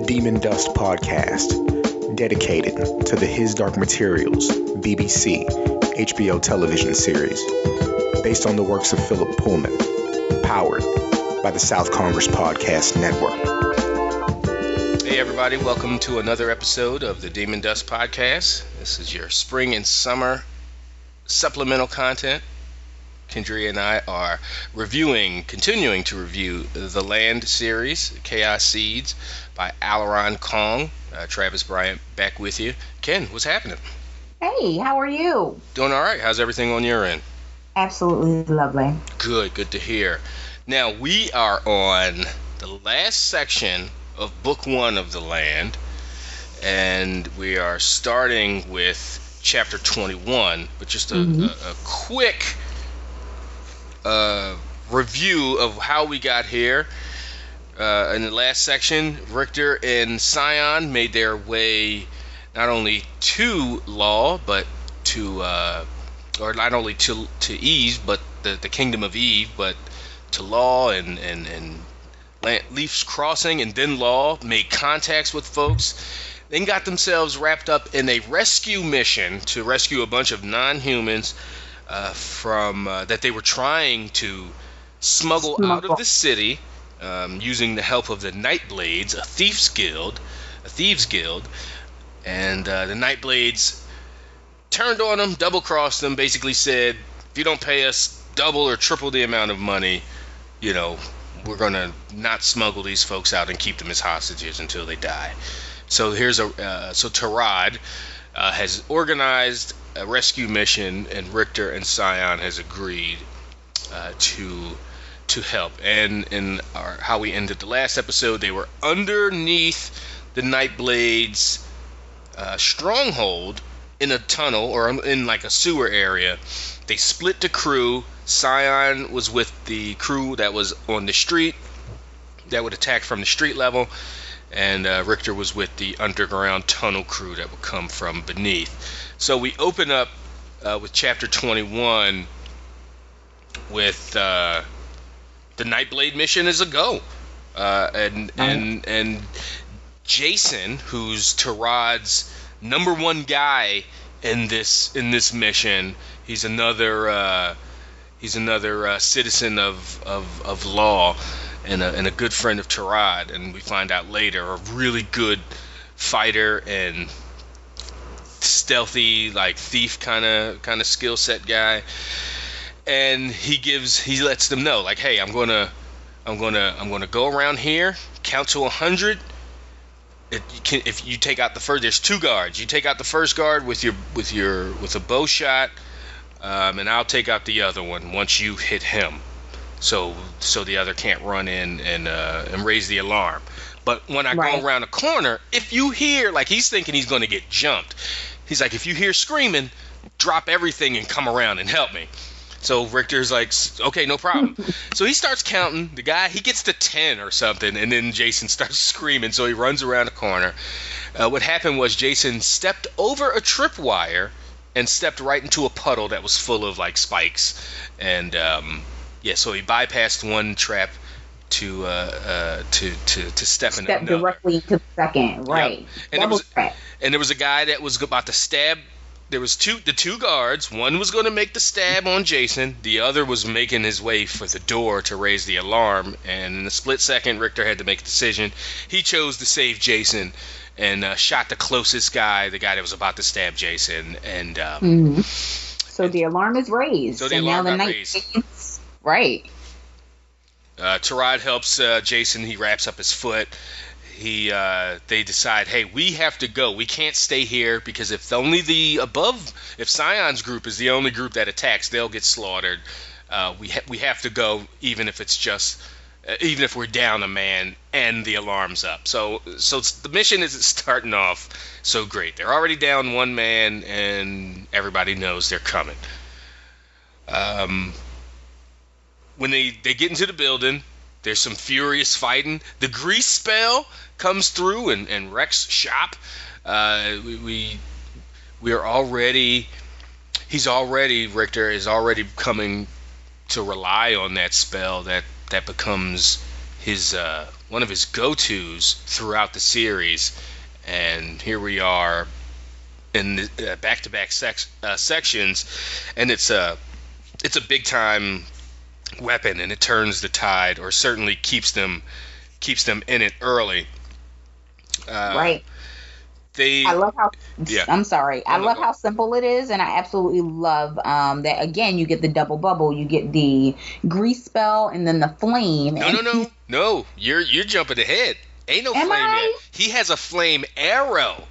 the Demon Dust podcast, dedicated to the His Dark Materials BBC HBO television series, based on the works of Philip Pullman, powered by the South Congress Podcast Network. Hey, everybody, welcome to another episode of the Demon Dust Podcast. This is your spring and summer supplemental content. Kendria and I are reviewing, continuing to review the Land series, Chaos Seeds by Aleron Kong. Uh, Travis Bryant back with you. Ken, what's happening? Hey, how are you? Doing all right. How's everything on your end? Absolutely lovely. Good, good to hear. Now, we are on the last section of Book One of the Land, and we are starting with chapter 21, but just a, mm-hmm. a, a quick uh, review of how we got here. Uh, in the last section, Richter and Sion made their way not only to Law, but to, uh, or not only to to Eve, but the, the kingdom of Eve, but to Law and and and Leaf's Crossing, and then Law made contacts with folks. Then got themselves wrapped up in a rescue mission to rescue a bunch of non-humans uh, from uh, that they were trying to smuggle, smuggle. out of the city um, using the help of the Nightblades, a thieves guild, a thieves guild, and uh, the Nightblades turned on them, double crossed them, basically said, if you don't pay us double or triple the amount of money, you know, we're gonna not smuggle these folks out and keep them as hostages until they die. So here's a uh, so Tarad uh, has organized a rescue mission, and Richter and Sion has agreed uh, to to help. And in our, how we ended the last episode, they were underneath the Nightblades uh, stronghold in a tunnel or in like a sewer area. They split the crew. Sion was with the crew that was on the street that would attack from the street level, and uh, Richter was with the underground tunnel crew that would come from beneath. So we open up uh, with chapter 21 with uh, the Nightblade mission is a go, uh, and and and Jason, who's Tarad's number one guy in this in this mission, he's another uh, he's another uh, citizen of, of, of law and a, and a good friend of Tarad, and we find out later a really good fighter and stealthy like thief kind of kind of skill set guy. And he gives he lets them know like hey i'm gonna i'm gonna i'm gonna go around here count to a 100 it, you can, if you take out the first there's two guards. You take out the first guard with your with your with a bow shot um, and i'll take out the other one once you hit him so so the other can't run in and uh, and raise the alarm but when i right. go around a corner if you hear like he's thinking he's going to get jumped He's like, if you hear screaming, drop everything and come around and help me. So Richter's like, okay, no problem. so he starts counting. The guy, he gets to 10 or something, and then Jason starts screaming. So he runs around a corner. Uh, what happened was Jason stepped over a tripwire and stepped right into a puddle that was full of like spikes. And um, yeah, so he bypassed one trap to uh, uh, to to to step, step in directly to the second, right? Yep. And, there was, and there was a guy that was about to stab. There was two the two guards. One was going to make the stab on Jason. The other was making his way for the door to raise the alarm. And in a split second, Richter had to make a decision. He chose to save Jason and uh, shot the closest guy, the guy that was about to stab Jason. And um, mm-hmm. so the alarm is raised. So the and alarm now the got raised. Right. Uh, Tarad helps uh, Jason. He wraps up his foot. He uh, they decide, hey, we have to go. We can't stay here because if only the above, if Sion's group is the only group that attacks, they'll get slaughtered. Uh, we ha- we have to go, even if it's just, uh, even if we're down a man and the alarm's up. So so the mission isn't starting off so great. They're already down one man, and everybody knows they're coming. Um, when they they get into the building, there's some furious fighting. The grease spell comes through and, and wrecks shop. Uh, we, we we are already he's already Richter is already coming to rely on that spell that that becomes his uh, one of his go-tos throughout the series, and here we are in uh, back-to-back uh, sections, and it's a it's a big time weapon, and it turns the tide, or certainly keeps them keeps them in it early. Uh, right. They I love how. Yeah. I'm sorry. I love how simple it is, and I absolutely love um, that. Again, you get the double bubble, you get the grease spell, and then the flame. no and no no no you're you're jumping ahead. Ain't no Am flame I? yet. He has a flame arrow.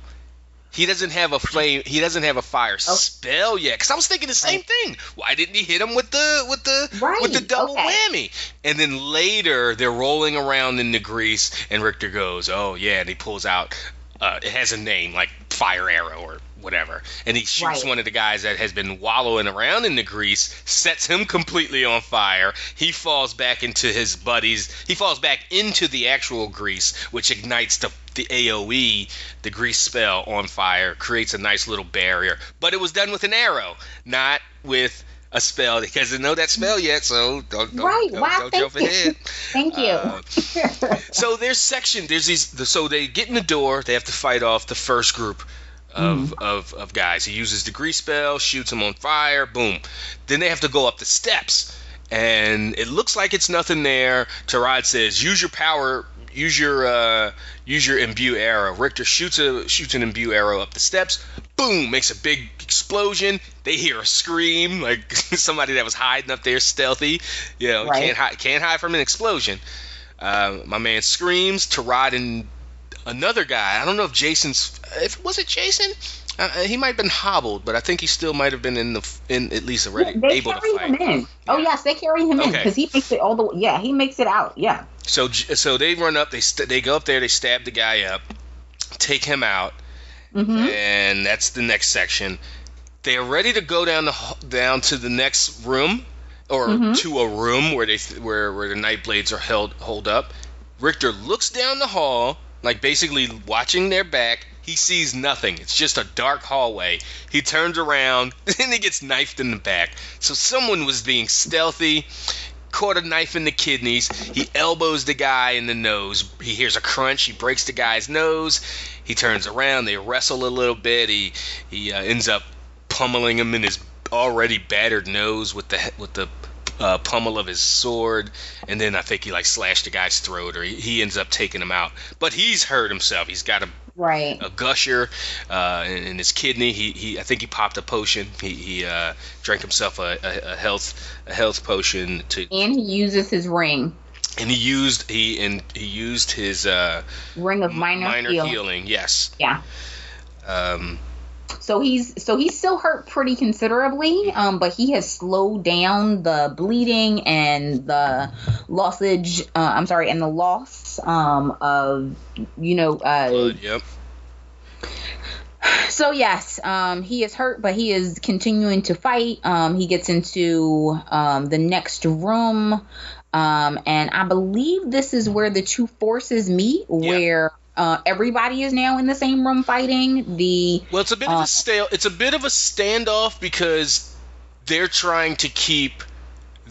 He doesn't have a flame. He doesn't have a fire Oh. spell yet. Cause I was thinking the same thing. Why didn't he hit him with the with the Right, with the double okay. whammy? And then later they're rolling around in the grease, and Richter goes, "Oh yeah," and he pulls out. Uh, it has a name like Fire Arrow or whatever, and he shoots Right. one of the guys that has been wallowing around in the grease, sets him completely on fire. He falls back into his buddies. He falls back into the actual grease, which ignites the the AOE, the grease spell on fire, creates a nice little barrier. But it was done with an arrow, not with a spell because they know that spell yet, so don't don't, Right, don't, wow, don't thank jump you. ahead. Thank you. Uh, so there's section there's these so they get in the door they have to fight off the first group of, of, of guys. He uses the grease spell shoots them on fire boom. Then they have to go up the steps and it looks like it's nothing there. Tarad says use your power use your uh, use your imbue arrow. Richter shoots a shoots an imbue arrow up the steps boom makes a big explosion. They hear a scream like somebody that was hiding up there stealthy. You know Right. can't hide can't hide from an explosion. Uh, my man screams. To ride and another guy. I don't know if Jason's. If was it Jason? Uh, he might have been hobbled, but I think he still might have been in the in at least already they able to carry him fight. in. Oh yes, they carry him in because he makes it all the. Yeah, he makes it out. Yeah. So so they run up. They st- they go up there. They stab the guy up, take him out, hmm and that's the next section. They are ready to go down the down to the next room, or Mhm. to a room where they th- where where the night blades are held hold up. Richter looks down the hall, like basically watching their back. He sees nothing. It's just a dark hallway. He turns around and he gets knifed in the back. So someone was being stealthy. Caught a knife in the kidneys. He elbows the guy in the nose. He hears a crunch. He breaks the guy's nose. He turns around. They wrestle a little bit. He he uh, ends up pummeling him in his already battered nose with the with the uh, pummel of his sword, and then I think he like slashed the guy's throat, or he, he ends up taking him out. But he's hurt himself. He's got a, Right. a gusher uh, in, in his kidney. He, he I think he popped a potion. He, he uh, drank himself a, a, a health a health potion to, And he uses his ring, and he used he and he used his uh, ring of minor, healing. healing. Yes. Yeah. Um, So he's so he's still hurt pretty considerably, um, but he has slowed down the bleeding and the lossage. Uh, I'm sorry, and the loss um, of you know. Uh, blood, yep. so yes, um, he is hurt, but he is continuing to fight. Um, he gets into um, the next room, um, and I believe this is where the two forces meet, where uh, everybody is now in the same room fighting. The Well, it's a bit of Uh, a stale. It's a bit of a standoff because they're trying to keep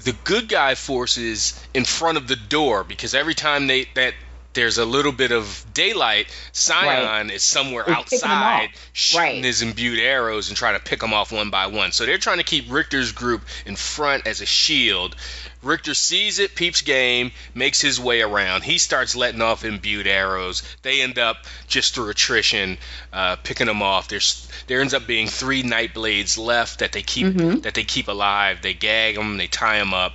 the good guy forces in front of the door because every time they that there's a little bit of daylight, Sion is somewhere Is 'em outside shooting Right. his imbued arrows and trying to pick them off one by one. So they're trying to keep Richter's group in front as a shield. Richter sees it, peeps game, makes his way around. He starts letting off imbued arrows. They end up just through attrition, uh, picking them off. There's there ends up being three night blades left that they keep Mhm. that they keep alive. They gag them, they tie them up.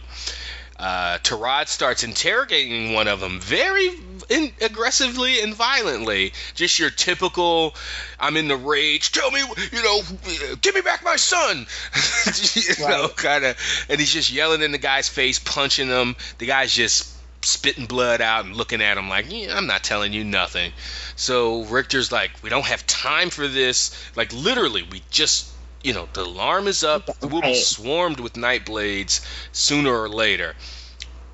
Uh, Tarad starts interrogating one of them very in- aggressively and violently. Just your typical, I'm in the rage. Tell me, you know, give me back my son. you know, kind of. And he's just yelling in the guy's face, punching him. The guy's just spitting blood out and looking at him like, yeah, I'm not telling you nothing. So Richter's like, we don't have time for this. Like literally, we just. You know, the alarm is up. We'll be swarmed with night blades sooner or later.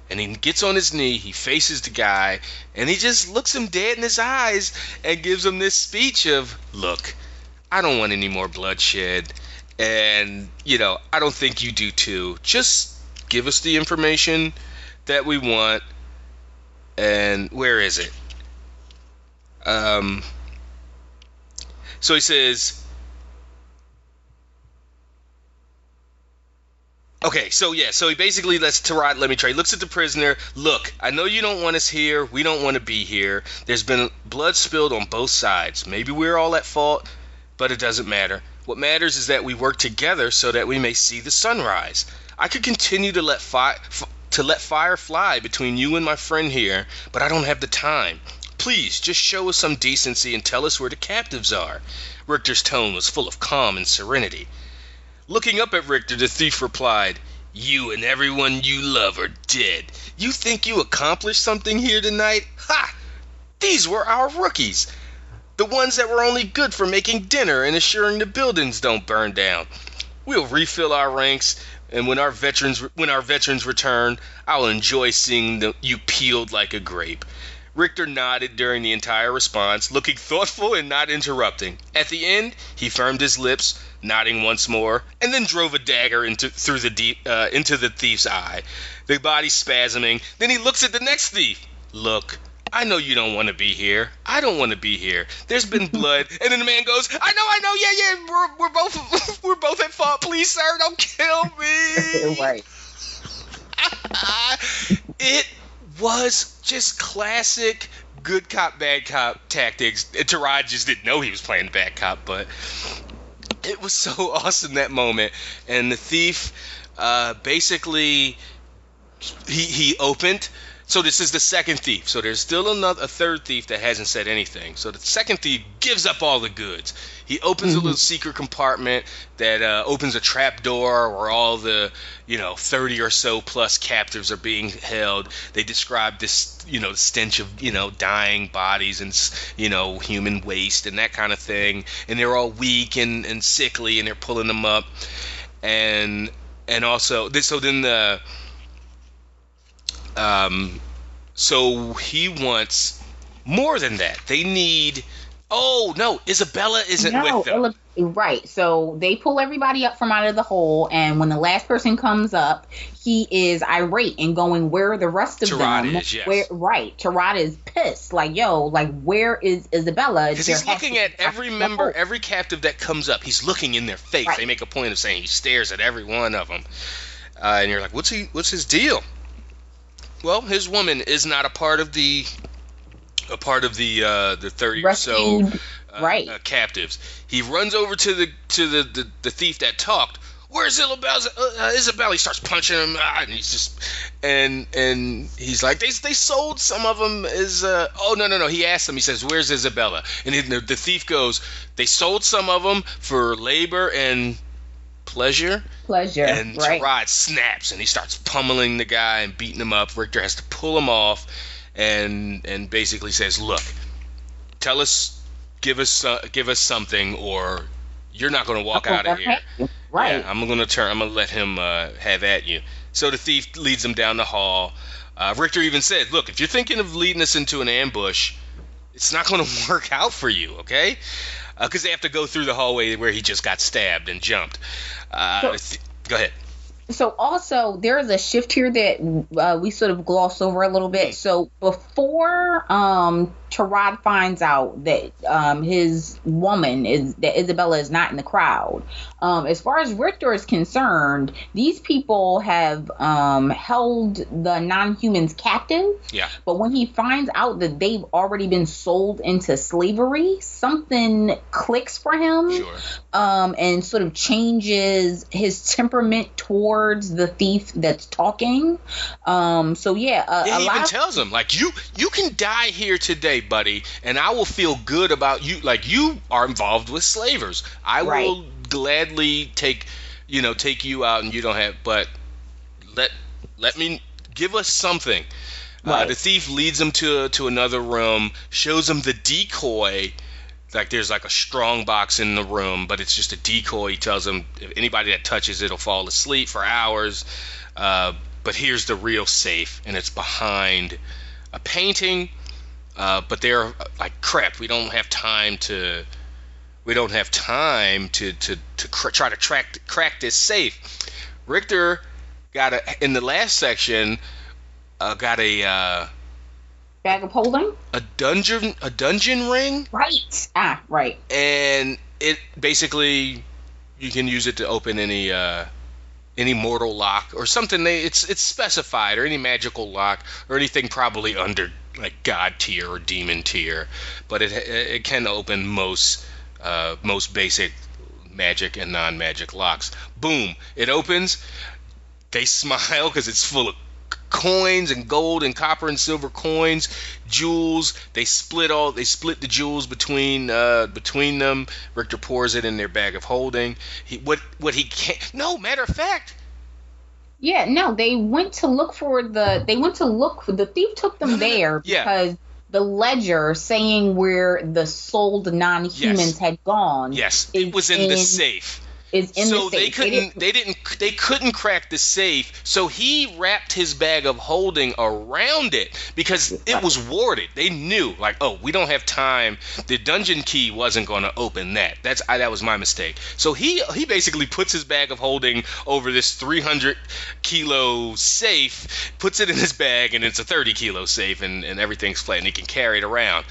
And he gets on his knee, he faces the guy, and he just looks him dead in his eyes and gives him this speech of, Look, I don't want any more bloodshed. And, you know, I don't think you do too. Just give us the information that we want, and where is it? Um, so he says, Okay, so yeah, so he basically lets Tarad let me try. He looks at the prisoner. Look, I know you don't want us here. We don't want to be here. There's been blood spilled on both sides. Maybe we're all at fault, but it doesn't matter. What matters is that we work together so that we may see the sunrise. I could continue to let fire f- to let fire fly between you and my friend here, but I don't have the time. Please, just show us some decency and tell us where the captives are. Richter's tone was full of calm and serenity. Looking up at Richter, the thief replied, You and everyone you love are dead. You think you accomplished something here tonight? Ha! These were our rookies. The ones that were only good for making dinner and assuring the buildings don't burn down. We'll refill our ranks, and when our veterans when our veterans return, I'll enjoy seeing the, you peeled like a grape. Richter nodded during the entire response, looking thoughtful and not interrupting. At the end, he firmed his lips, nodding once more, and then drove a dagger into through the deep uh, into the thief's eye. The body spasming. Then he looks at the next thief. Look, I know you don't want to be here. I don't want to be here. There's been blood, and then the man goes, "I know, I know, yeah, yeah. We're, we're both we're both at fault. Please, sir, don't kill me." right. it was just classic good cop, bad cop tactics. Tarad just didn't know he was playing bad cop, but it was so awesome that moment. And the thief uh, basically he he opened. So this is the second thief. So there's still another a third thief that hasn't said anything. So the second thief gives up all the goods. He opens mm-hmm. a little secret compartment that uh, opens a trap door where all the you know 30 or so plus captives are being held. They describe this you know stench of you know dying bodies and you know human waste and that kind of thing. And they're all weak and, and sickly and they're pulling them up. And and also so then the um, so he wants more than that. They need. Oh no, Isabella isn't no, with them. Right. So they pull everybody up from out of the hole, and when the last person comes up, he is irate and going, "Where are the rest of Tarad them?" Is, yes. Where, right. Tarad is pissed, like, "Yo, like, where is Isabella?" Because he's looking at every member, every captive that comes up. He's looking in their face. Right. They make a point of saying he stares at every one of them, uh, and you're like, "What's he? What's his deal?" Well, his woman is not a part of the a part of the uh, the thirty or so uh, right. uh, captives. He runs over to the to the, the, the thief that talked. Where's Isabel? Uh, Isabel? He starts punching him, ah, and he's just and and he's like, they they sold some of them as uh, oh no no no. He asks him. He says, "Where's Isabella?" And the, the thief goes, "They sold some of them for labor and pleasure. Pleasure. And right. Snaps and he starts pummeling the guy and beating him up. Richter has to pull him off and and basically says, "Look, tell us, give us uh, give us something, or you're not going to walk out of here." Right. Yeah, I'm going to turn. I'm going to let him uh, have at you. So the thief leads him down the hall. Uh, Richter even said, "Look, if you're thinking of leading us into an ambush, it's not going to work out for you, okay? Because uh, they have to go through the hallway where he just got stabbed and jumped. Uh, so, go ahead. So also there is a shift here that uh, we sort of gloss over a little bit. Hmm. So before um, Tarad finds out that um, his woman is that Isabella is not in the crowd. Um, as far as Richter is concerned, these people have um, held the non-humans captive. Yeah. But when he finds out that they've already been sold into slavery, something clicks for him. Sure. Um, and sort of changes his temperament towards the thief that's talking. Um, so yeah, a, yeah, he even tells him like you you can die here today buddy, and I will feel good about you. Like you are involved with slavers. I right. will gladly take, you know, take you out, and you don't have. But let let me give us something. Right. Uh, the thief leads him to to another room, shows him the decoy. Like there's like a strong box in the room, but it's just a decoy. He tells him if anybody that touches it will fall asleep for hours. Uh, but here's the real safe, and it's behind a painting uh, but they're like crap. We don't have time to. We don't have time to to to cr- try to track crack this safe. Richter got a in the last section. Uh, got a uh, Bag of holding. a dungeon a dungeon ring Right. Ah, right. and it basically you can use it to open any uh any mortal lock or something they it's it's specified or any magical lock or anything probably under like god tier or demon tier but it it can open most uh most basic magic and non-magic locks boom it opens they smile because it's full of coins and gold and copper and silver coins jewels they split all they split the jewels between uh between them richter pours it in their bag of holding he what what he can't no matter of fact Yeah, no, they went to look for the. They went to look for the thief. Took them there Yeah. because the ledger saying where the sold non-humans Yes. had gone. yes it was in, the safe is in so the they couldn't didn't- they didn't they couldn't crack the safe so he wrapped his bag of holding around it because it was warded. They knew like oh we don't have time. The dungeon key wasn't going to open that. That's I, that was my mistake. So he he basically puts his bag of holding over this 300 kilo safe puts it in his bag and it's a 30 kilo safe and, and everything's flat and he can carry it around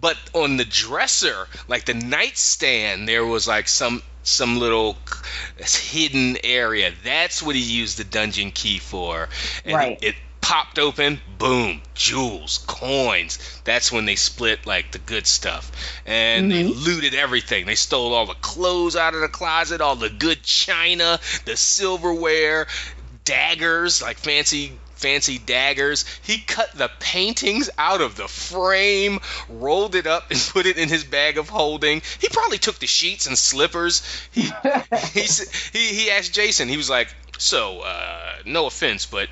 but on the dresser like the nightstand there was like some some little hidden area. That's what he used the dungeon key for. And Right. it popped open boom jewels coins. That's when they split like the good stuff. And they Mhm. looted everything. They stole all the clothes out of the closet all the good china the silverware daggers like fancy fancy daggers he cut the paintings out of the frame rolled it up and put it in his bag of holding he probably took the sheets and slippers he he he, he asked jason he was like so uh, no offense but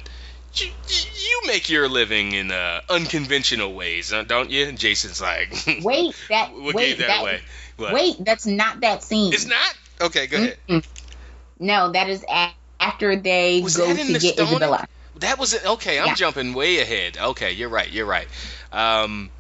you, you make your living in uh, unconventional ways, uh, don't you? And Jason's like, Wait, that wait that, that away? What? wait, that's not that scene. it's not. Okay, go ahead. Mm-mm. No, that is a- after they Was go to the get Isabella. That was it. Okay, I'm Yeah. jumping way ahead. Okay, you're right. You're right. Um,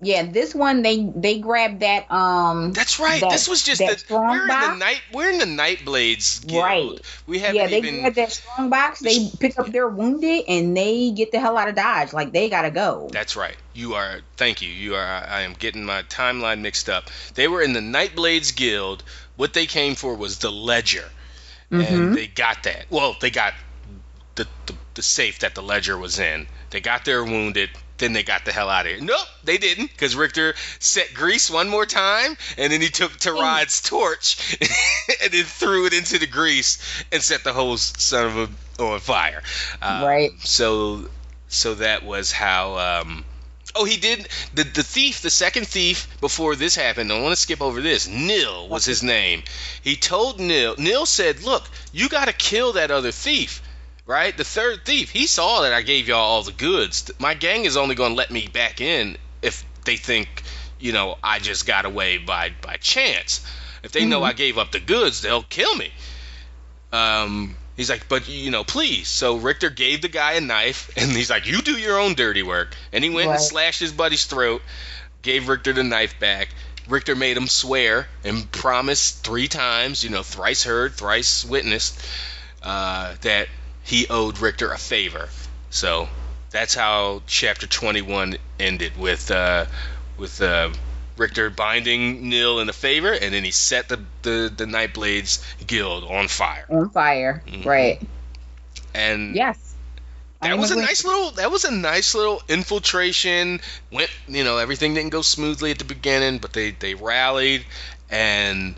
Yeah, this one they they grabbed that um that's right. That- this was just that the strong we're in the night. We're in the night blades guild. Right. We haven't yeah, they even. grabbed that strong box, they pick up their wounded and they get the hell out of Dodge. Like they gotta go. That's right. You are. Thank you. You are. I am getting my timeline mixed up. They were in the Nightblades Guild. What they came for was the ledger, Mhm. and they got that. Well, they got the, the the safe that the ledger was in. They got there wounded. Then they got the hell out of here. Nope, they didn't, because Richter set grease one more time, and then he took Tarad's torch and then threw it into the grease and set the whole son of a on fire. Um, Right. So, so that was how. Um, oh, he did the the thief, the second thief before this happened. I want to skip over this. Nil was his name. He told Nil. Nil said, "Look, you got to kill that other thief." Right, the third thief. He saw that I gave y'all all the goods. My gang is only going to let me back in if they think, you know, I just got away by by chance. If they know Mhm. I gave up the goods, they'll kill me. Um, he's like, but you know, please. So Richter gave the guy a knife, and he's like, you do your own dirty work. And he went and slashed his buddy's throat, gave Richter the knife back. Richter made him swear and promised three times, you know, thrice heard, thrice witnessed, uh, that he owed Richter a favor. So that's how chapter 21 ended with uh, with uh, Richter binding Nil in a favor, and then he set the the, the Nightblades Guild on fire. On fire. Mhm. Right. And Yes. that was a nice little that was a nice little infiltration. Went you know everything didn't go smoothly at the beginning, but they they rallied and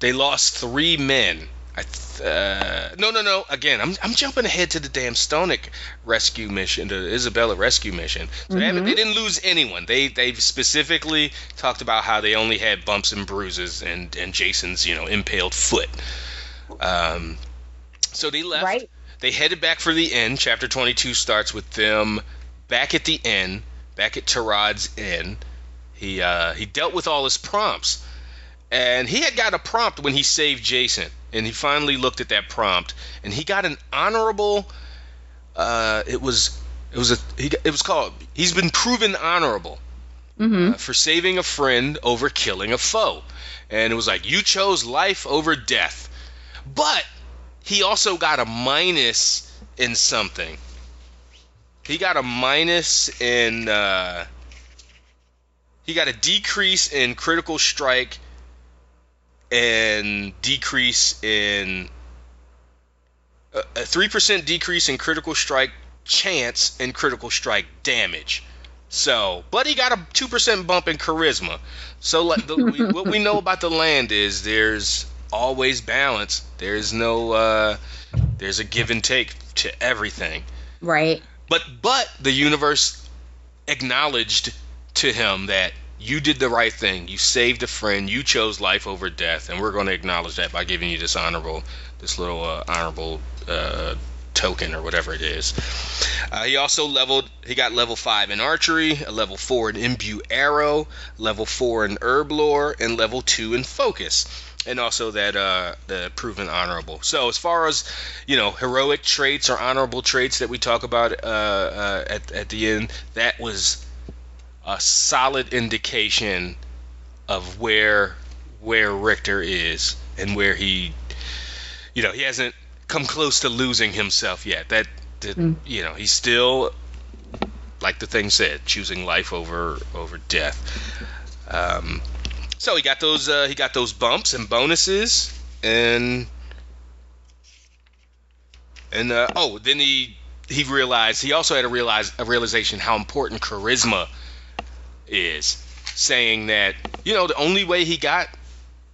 they lost three men. I th- uh, no no no again I'm I'm jumping ahead to the damn Stonic rescue mission, the Isabella rescue mission. So they, haven't, Mhm. they didn't lose anyone. They they specifically talked about how they only had bumps and bruises and and Jason's you know impaled foot. Um, so they left Right. they headed back for the inn. Chapter 22 starts with them back at the inn, back at Tarad's inn. He uh, he dealt with all his prompts, and he had got a prompt when he saved Jason, and he finally looked at that prompt, and he got an honorable. Uh, it was it was a he, it was called he's been proven honorable Mm-hmm. uh, for saving a friend over killing a foe. And it was like, you chose life over death. But he also got a minus in something. he got a minus in uh, he got a decrease in critical strike and decrease in a three percent decrease in critical strike chance and critical strike damage. So, but he got a two percent bump in charisma. So, like the, we, what we know about the land is there's always balance. There's no uh, there's a give and take to everything. Right. But but the universe acknowledged to him that you did the right thing. You saved a friend. You chose life over death, and we're going to acknowledge that by giving you this honorable, this little uh, honorable uh, token or whatever it is. Uh, he also leveled. He got level five in archery, a level four in imbue arrow, level four in herb lore, and level two in focus. And also that uh, the proven honorable. So as far as you know, heroic traits or honorable traits that we talk about uh, uh, at at the end, that was a solid indication of where where Richter is and where he you know he hasn't come close to losing himself yet that, that mm. you know he's still like the thing said choosing life over over death um, so he got those uh, he got those bumps and bonuses and and uh, oh then he he realized he also had a realize a realization how important charisma is saying that you know the only way he got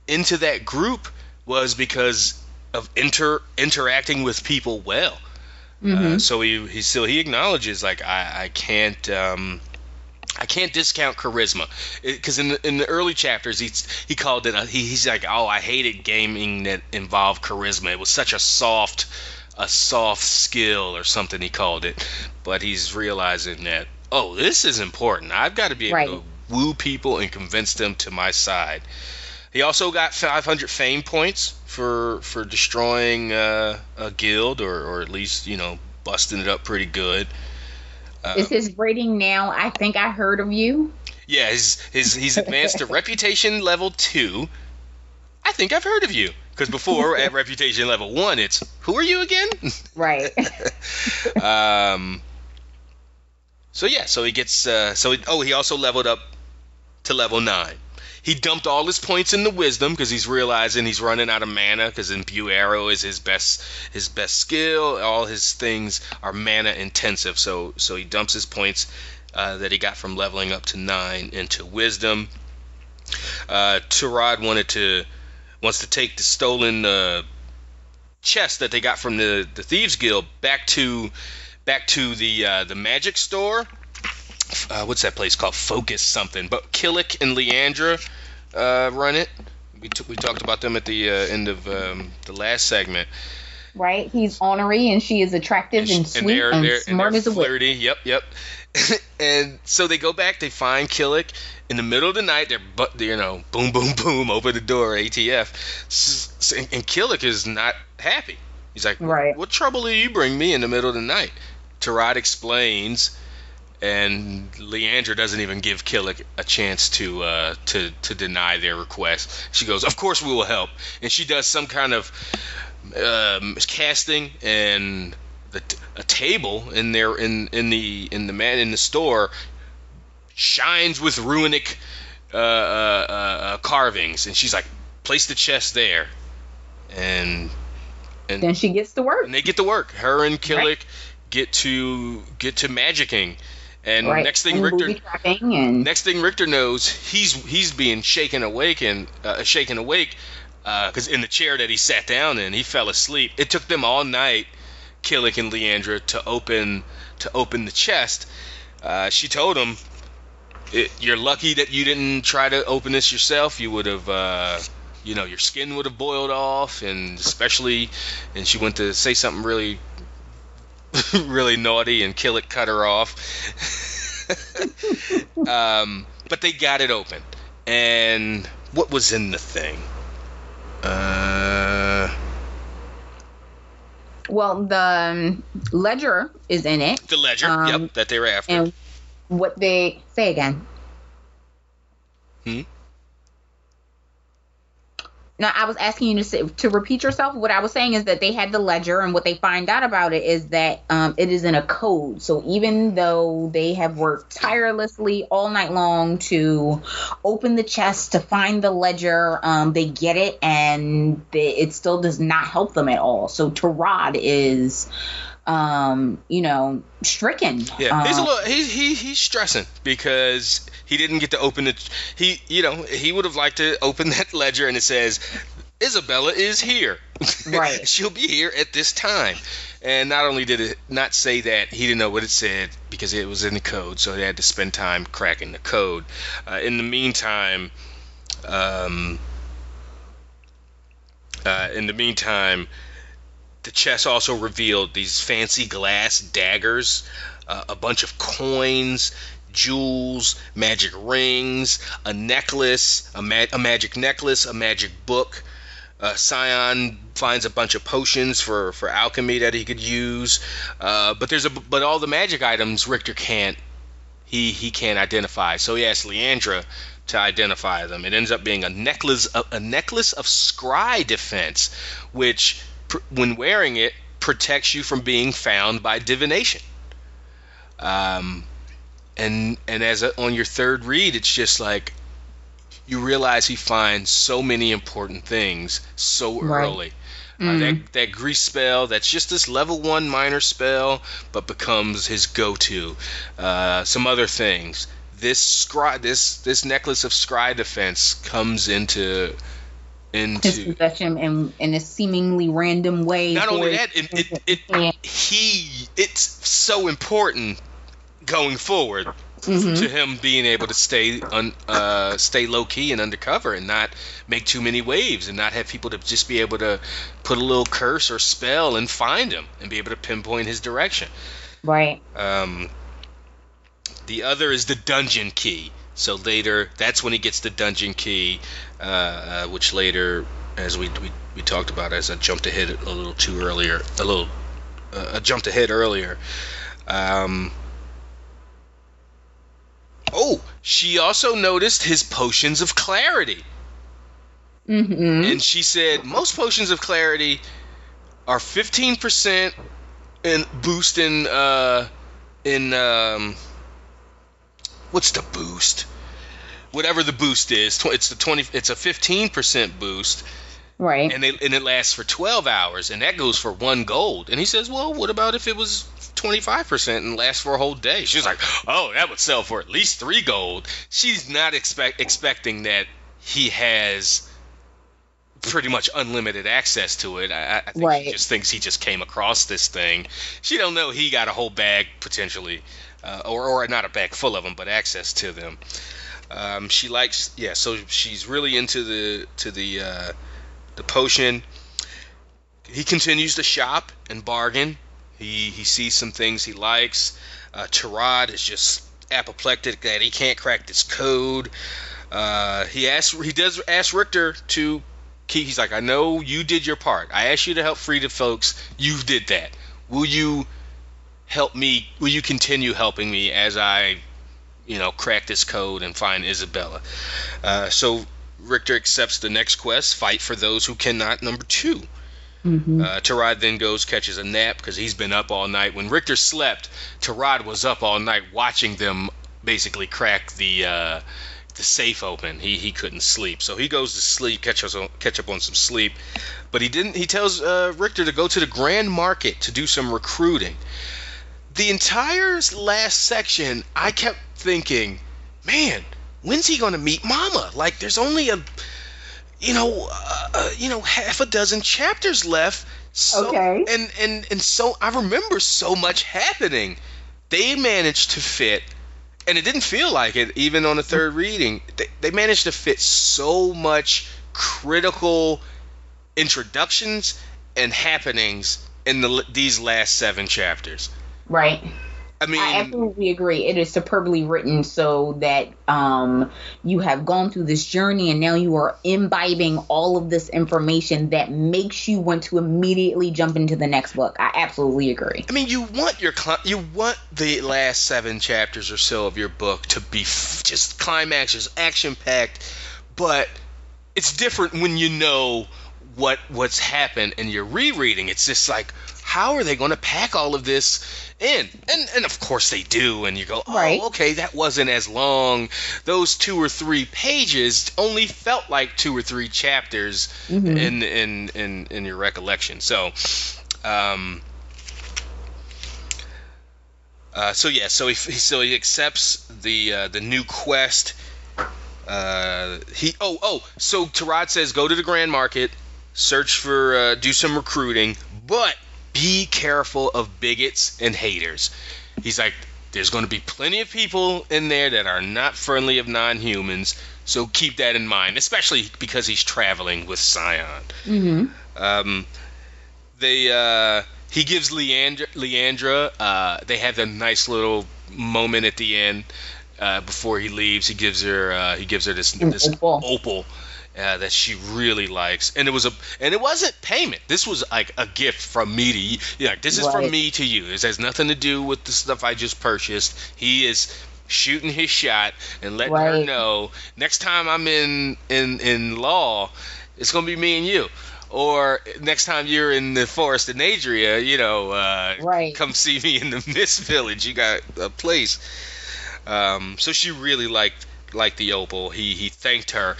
into that group was because of inter interacting with people well. Mm-hmm. Uh, so he he still he acknowledges like I I can't um, I can't discount charisma because in the, in the early chapters he he called it a, he, he's like oh I hated gaming that involved charisma it was such a soft a soft skill or something he called it but he's realizing that oh, this is important. I've got to be able right. to woo people and convince them to my side. He also got 500 fame points for for destroying uh, a guild or, or at least you know busting it up pretty good. Uh, is his rating now? I think I heard of you. Yeah, his, his he's advanced to reputation level two. I think I've heard of you because before at reputation level one, it's who are you again? Right. um, so yeah, so he gets uh, so he, oh he also leveled up to level nine. He dumped all his points into wisdom because he's realizing he's running out of mana because imbue arrow is his best his best skill. All his things are mana intensive, so so he dumps his points uh, that he got from leveling up to nine into wisdom. Uh, Tarad wanted to wants to take the stolen uh, chest that they got from the the thieves guild back to back to the uh, the magic store. Uh, what's that place called? Focus something. But Killick and Leandra uh, run it. We, t- we talked about them at the uh, end of um, the last segment. Right, he's ornery and she is attractive and, and sweet and, they're, and they're, smart as a flirty. Yep, yep. and so they go back. They find Killick in the middle of the night. They're but you know, boom, boom, boom, open the door. ATF. And Killick is not happy. He's like, right. What trouble do you bring me in the middle of the night? Tarad explains, and Leandra doesn't even give Killick a chance to uh, to to deny their request. She goes, "Of course we will help," and she does some kind of um, casting and the, a table in there in in the in the man in the store shines with runic uh, uh, uh, uh, carvings, and she's like, "Place the chest there," and and then she gets to work. And they get to work. Her and Killick. right get to get to magicking. And right. next thing and Richter, and... next thing Richter knows, he's he's being shaken awake and uh, shaken awake because uh, in the chair that he sat down in, he fell asleep. It took them all night, Killick and Leandra, to open to open the chest. Uh, she told him, "You're lucky that you didn't try to open this yourself. You would have." Uh, you know, your skin would have boiled off, and especially, and she went to say something really really naughty and Killick cut her off. um, but they got it open. And what was in the thing? Uh, well, the um, ledger is in it. The ledger, um, yep, that they were after. And what they say again? Hmm. No, I was asking you to to repeat yourself. What I was saying is that they had the ledger, and what they find out about it is that um, it is in a code. So even though they have worked tirelessly all night long to open the chest to find the ledger, um, they get it, and they, it still does not help them at all. So Tarad is um, you know, stricken. Yeah, he's a Um, little he, he he's stressing because he didn't get to open it. He you know he would have liked to open that ledger and it says Isabella is here. Right. She'll be here at this time. And not only did it not say that, he didn't know what it said because it was in the code, so he had to spend time cracking the code. Uh, in the meantime, um, uh, in the meantime, the chest also revealed these fancy glass daggers, uh, a bunch of coins, jewels, magic rings, a necklace, a, ma- a magic necklace, a magic book. Uh, Sion finds a bunch of potions for, for alchemy that he could use, uh, but there's a but all the magic items Richter can't he he can't identify. So he asks Leandra to identify them. It ends up being a necklace a, a necklace of scry defense, which when wearing it protects you from being found by divination. Um, and and as a, on your third read, it's just like you realize he finds so many important things so Right. early. Uh, that that grease spell that's just this level one minor spell, but becomes his go-to. Uh, some other things. This scry this this necklace of scry defense comes into his into possession in in a seemingly random way. not only that it, it, it he it's so important going forward Mhm. to him being able to stay un, uh, stay low key and undercover and not make too many waves and not have people to just be able to put a little curse or spell and find him and be able to pinpoint his direction. Right. Um, the other is the dungeon key. So later, that's when he gets the dungeon key, uh, uh, which later, as we, we we talked about, as I jumped ahead a little too earlier, a little, uh, I jumped ahead earlier. Um, oh, she also noticed his potions of clarity. Mm-hmm. and she said most potions of clarity are 15% in boost in uh in um what's the boost? Whatever the boost is it's the 20 it's a 15% boost. Right. and they and it lasts for 12 hours and that goes for 1 gold. And he says well what about if it was 25% and lasts for a whole day? She's like oh that would sell for at least 3 gold. She's not expect expecting that he has pretty much unlimited access to it. I, I think she just thinks he just came across this thing. She don't know he got a whole bag potentially, uh, or or not a bag full of them, but access to them. Um, she likes, yeah. So she's really into the to the uh, the potion. He continues to shop and bargain. He he sees some things he likes. Uh, Tarad is just apoplectic that he can't crack this code. Uh, he asks, he does ask Richter to. He's like, I know you did your part. I asked you to help free the folks. You did that. Will you help me? Will you continue helping me as I, you know, crack this code and find Isabella? Uh, so Richter accepts the next quest, fight for those who cannot. Number two. Mm-hmm. Uh, Tarad then goes catches a nap because he's been up all night. When Richter slept, Tarad was up all night watching them basically crack the uh, the safe open. He he couldn't sleep, so he goes to sleep, catch us on, catch up on some sleep. But he didn't. He tells uh, Richter to go to the Grand Market to do some recruiting. The entire last section, I kept thinking, man, when's he gonna meet Mama? Like, there's only a you know, uh, uh, you know, half a dozen chapters left. So, Okay. And and and so I remember so much happening. They managed to fit, and it didn't feel like it even on the third reading. They, they managed to fit so much critical introductions and happenings in the these last seven chapters. Right. I mean, I absolutely agree. It is superbly written so that um, you have gone through this journey and now you are imbibing all of this information that makes you want to immediately jump into the next book. I absolutely agree. I mean, you want your you want the last seven chapters or so of your book to be f- just climaxes, action packed, but it's different when you know what what's happened and you're rereading. It's just like, how are they going to pack all of this in? And and of course they do. And you go, oh, Right. okay, that wasn't as long. Those two or three pages only felt like two or three chapters Mhm. in in in in your recollection. So, um. Uh, so yeah, so he so he accepts the uh, the new quest. Uh, he oh oh so Tarad says go to the Grand Market, search for uh, do some recruiting, but be careful of bigots and haters. He's like, there's going to be plenty of people in there that are not friendly of non-humans, so keep that in mind, especially because he's traveling with Sion. hmm Um, they uh, he gives Leandra, Leandra uh, they have a nice little moment at the end uh, before he leaves. He gives her uh, he gives her this this opal. opal uh, that she really likes, and it was a and it wasn't payment. This was like a gift from me to you. Like, this is from me to you. This has nothing to do with the stuff I just purchased. He is shooting his shot and letting her Right. know next time I'm in in in law, it's gonna be me and you. Or next time you're in the forest in Adria, you know, uh, Right. come see me in the Mist Village. You got a place. Um, so she really liked liked the opal. He he thanked her.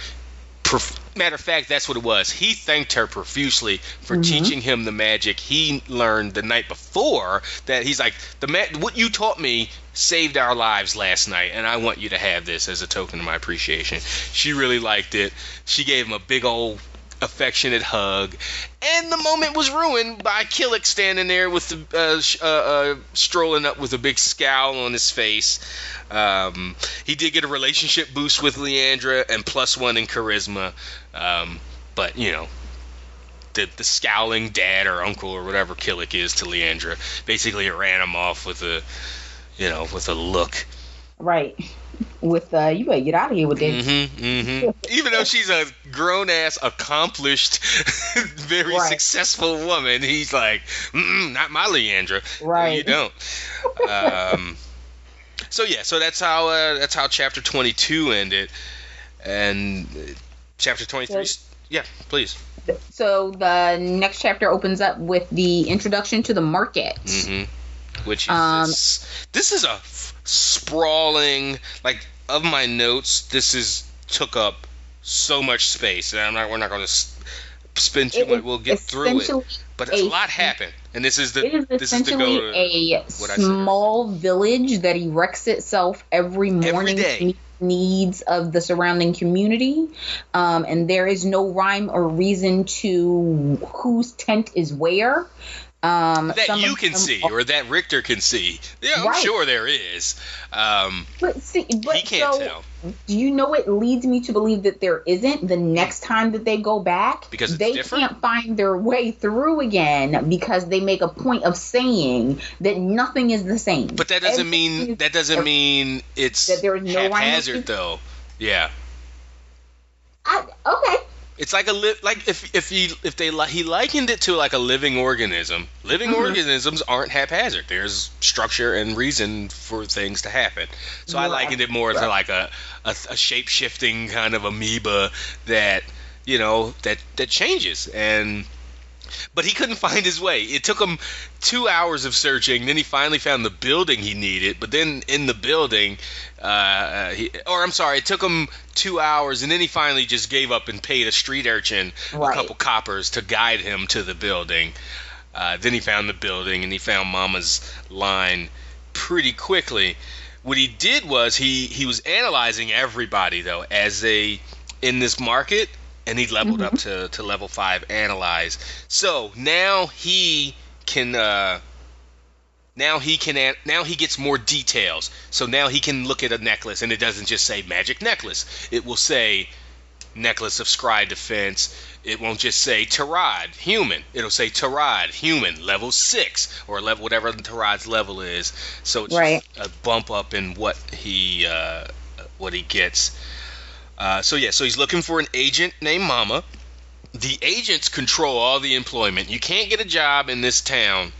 Prof- Matter of fact, that's what it was. He thanked her profusely for Mhm. teaching him the magic he learned the night before. That he's like the ma- what you taught me saved our lives last night, and I want you to have this as a token of my appreciation. She really liked it. She gave him a big old affectionate hug, and the moment was ruined by Killick standing there with the uh, uh, uh, strolling up with a big scowl on his face. Um, he did get a relationship boost with Leandra and plus one in charisma, um, but you know. The, the scowling dad or uncle or whatever Killick is to Leandra basically ran him off with a you know with a look Right. With uh, you better get out of here with this. hmm hmm Even though she's a grown ass, accomplished, very Right. successful woman, he's like, not my Leandra. No, Right. you don't. um, so yeah, so that's how uh, that's how chapter twenty two ended, and chapter twenty three. Yeah, please. So the next chapter opens up with the introduction to the market. hmm Which is Um, this, this is a sprawling like of my notes. This is took up so much space, and I'm not. We're not going to spend too It much. We'll get through it, but a a- lot happened, and this is the It is this is to essentially go to a what I said. small village that erects itself every morning meet needs of the surrounding community. Um, and there is no rhyme or reason to whose tent is where. Um, that you can them see or that Richter can see. Yeah, I'm sure there is. Um, But see, but he can't so, tell Do you know what leads me to believe that there isn't the next time that they go back? Because it's they different? can't find their way through again because they make a point of saying that nothing is the same. But that doesn't Everything mean that doesn't mean it's That there is no haphazard though. Yeah. I, okay. It's like a li- like if if he if they li- he likened it to like a living organism. Living Mhm. organisms aren't haphazard. There's structure and reason for things to happen. So I likened it more to like a a, a shape shifting kind of amoeba that you know that that changes and. But he couldn't find his way. It took him two hours of searching. Then he finally found the building he needed. But then in the building, uh, he, or I'm sorry, it took him two hours, and then he finally just gave up and paid a street urchin a couple coppers to guide him to the building. Uh, then he found the building, and he found Mama's line pretty quickly. What he did was he he was analyzing everybody though as they in this market, and he leveled up to to level five analyze. So now he can. Uh, now he can an- now he gets more details. So now he can look at a necklace and it doesn't just say magic necklace. It will say necklace of scry defense. It won't just say Tarad human. It'll say Tarad human level six or level whatever the Tarad's level is. So it's Right. just a bump up in what he uh, what he gets. Uh, so yeah, so he's looking for an agent named Mama. The agents control all the employment. You can't get a job in this town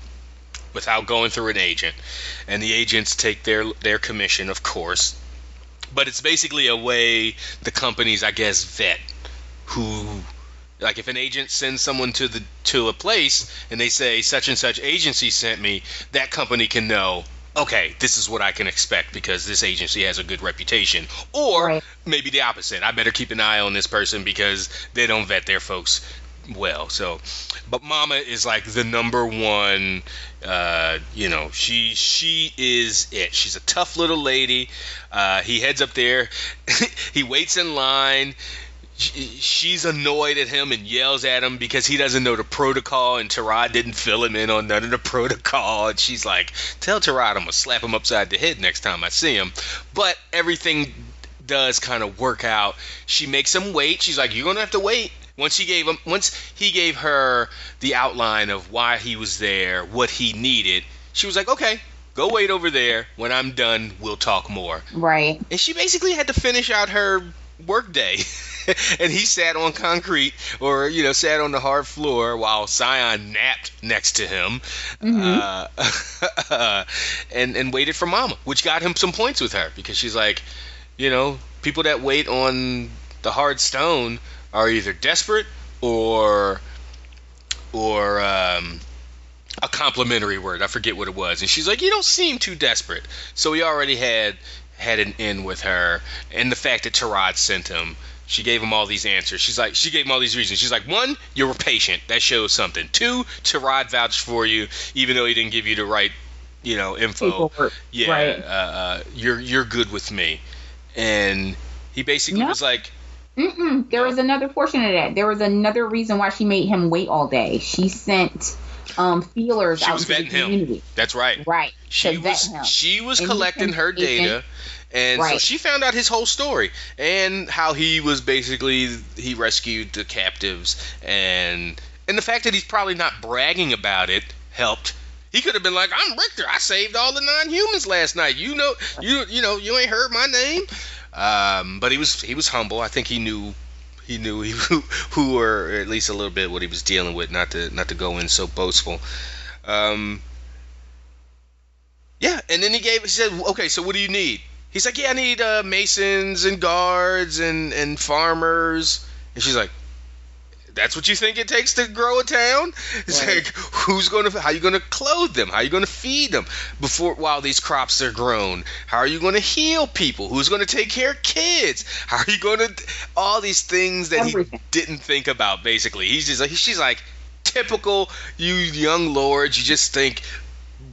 without going through an agent, and the agents take their their commission, of course. But it's basically a way the companies, I guess, vet who like if an agent sends someone to the to a place and they say such and such agency sent me, that company can know okay, this is what I can expect because this agency has a good reputation. Or Right. maybe the opposite. I better keep an eye on this person because they don't vet their folks well. So, but Mama is like the number one. Uh, you know, she she is it. She's a tough little lady. Uh, he heads up there. he waits in line. She- She's annoyed at him and yells at him because he doesn't know the protocol, and Tarad didn't fill him in on none of the protocol. And she's like, "Tell Tarad I'm gonna slap him upside the head next time I see him." But everything does kind of work out. She makes him wait. She's like, "You're gonna have to wait." Once he gave him, once he gave her the outline of why he was there, what he needed, she was like, "Okay, go wait over there. When I'm done, we'll talk more." Right. And she basically had to finish out her workday. and he sat on concrete or, you know, sat on the hard floor while Sion napped next to him uh, and, and waited for Mama, which got him some points with her because she's like, you know, people that wait on the hard stone are either desperate or or um, a complimentary word. I forget what it was. And she's like, "You don't seem too desperate." So he already had had an in with her, and the fact that Tarad sent him. She gave him all these answers. She's like, she gave him all these reasons. She's like, one, you were patient. That shows something. Two, Tarad vouched for you, even though he didn't give you the right, you know, info. Paperwork. Yeah, Right. uh, uh, you're you're good with me. And he basically was like, Mm-mm. There was another portion of that. There was another reason why she made him wait all day. She sent um feelers She out was to the vetting him. community. "That's right." Right. She was him. she was And collecting her data, and so she found out his whole story and how he was basically he rescued the captives and and the fact that he's probably not bragging about it helped. He could have been like, "I'm Richter. I saved all the non-humans last night. You know, you you know, you ain't heard my name." Um, but he was he was humble. I think he knew he knew he, who, who or at least a little bit what he was dealing with. Not to not to go in so boastful. Um, yeah, and then he gave. He said, "Okay, so what do you need?" He's like, "Yeah, I need uh, masons and guards and and farmers." And she's like, "That's what you think it takes to grow a town?" It's Right. like, who's going to? How are you going to clothe them? How are you going to feed them before while these crops are grown? How are you going to heal people? Who's going to take care of kids? How are you going to? All these things that Everything. he didn't think about. Basically, he's just like she's like typical you young lords. You just think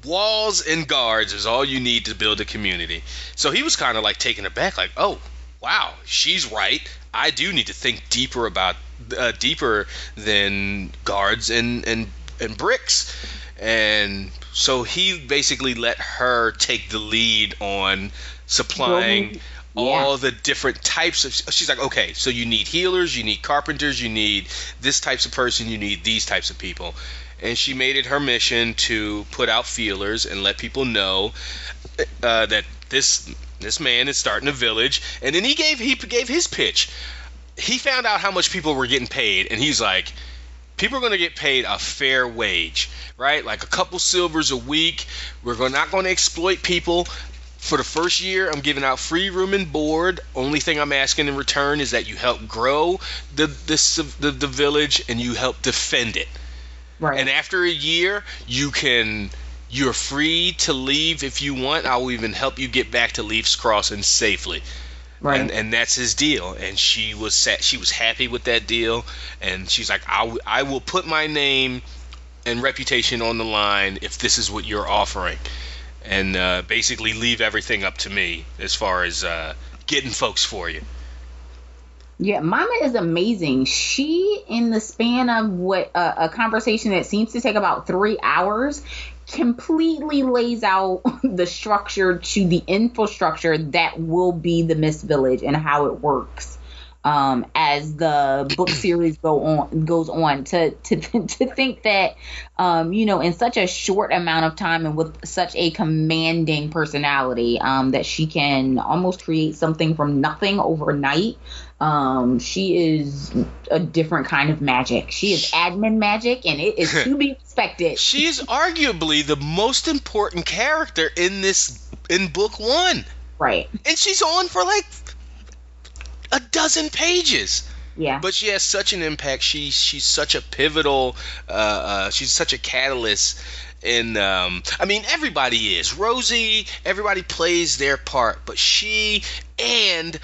walls and guards is all you need to build a community. So he was kind of like taken aback, like, oh, wow, she's right. I do need to think deeper about uh, deeper than guards and and and bricks. And so he basically let her take the lead on supplying Building- all the different types of she's like okay so you need healers you need carpenters you need this types of person you need these types of people. And she made it her mission to put out feelers and let people know uh, that this this man is starting a village. And then he gave he gave his pitch he found out how much people were getting paid and he's like people are going to get paid a fair wage right like a couple silvers a week we're not going to exploit people for the first year i'm giving out free room and board only thing i'm asking in return is that you help grow the this the, the village and you help defend it Right. and after a year, you can you're free to leave if you want. I will even help you get back to Leafs Crossing safely. Right. And and that's his deal. And she was sat, she was happy with that deal. And she's like, I, w- I will put my name and reputation on the line if this is what you're offering, and uh, basically leave everything up to me as far as uh, getting folks for you. Yeah, Mama is amazing. She, in the span of what uh, a conversation that seems to take about three hours, completely lays out the structure to the infrastructure that will be the Mist Village and how it works. Um, as the book series go on goes on to to to think that um, you know in such a short amount of time and with such a commanding personality um, that she can almost create something from nothing overnight um, she is a different kind of magic. She is admin magic, and it is to be expected. She is arguably the most important character in this in book one. Right. and she's on for like a dozen pages. Yeah. But she has such an impact. She she's such a pivotal. Uh, uh, she's such a catalyst. And um, I mean, everybody is Rosie. Everybody plays their part, but she and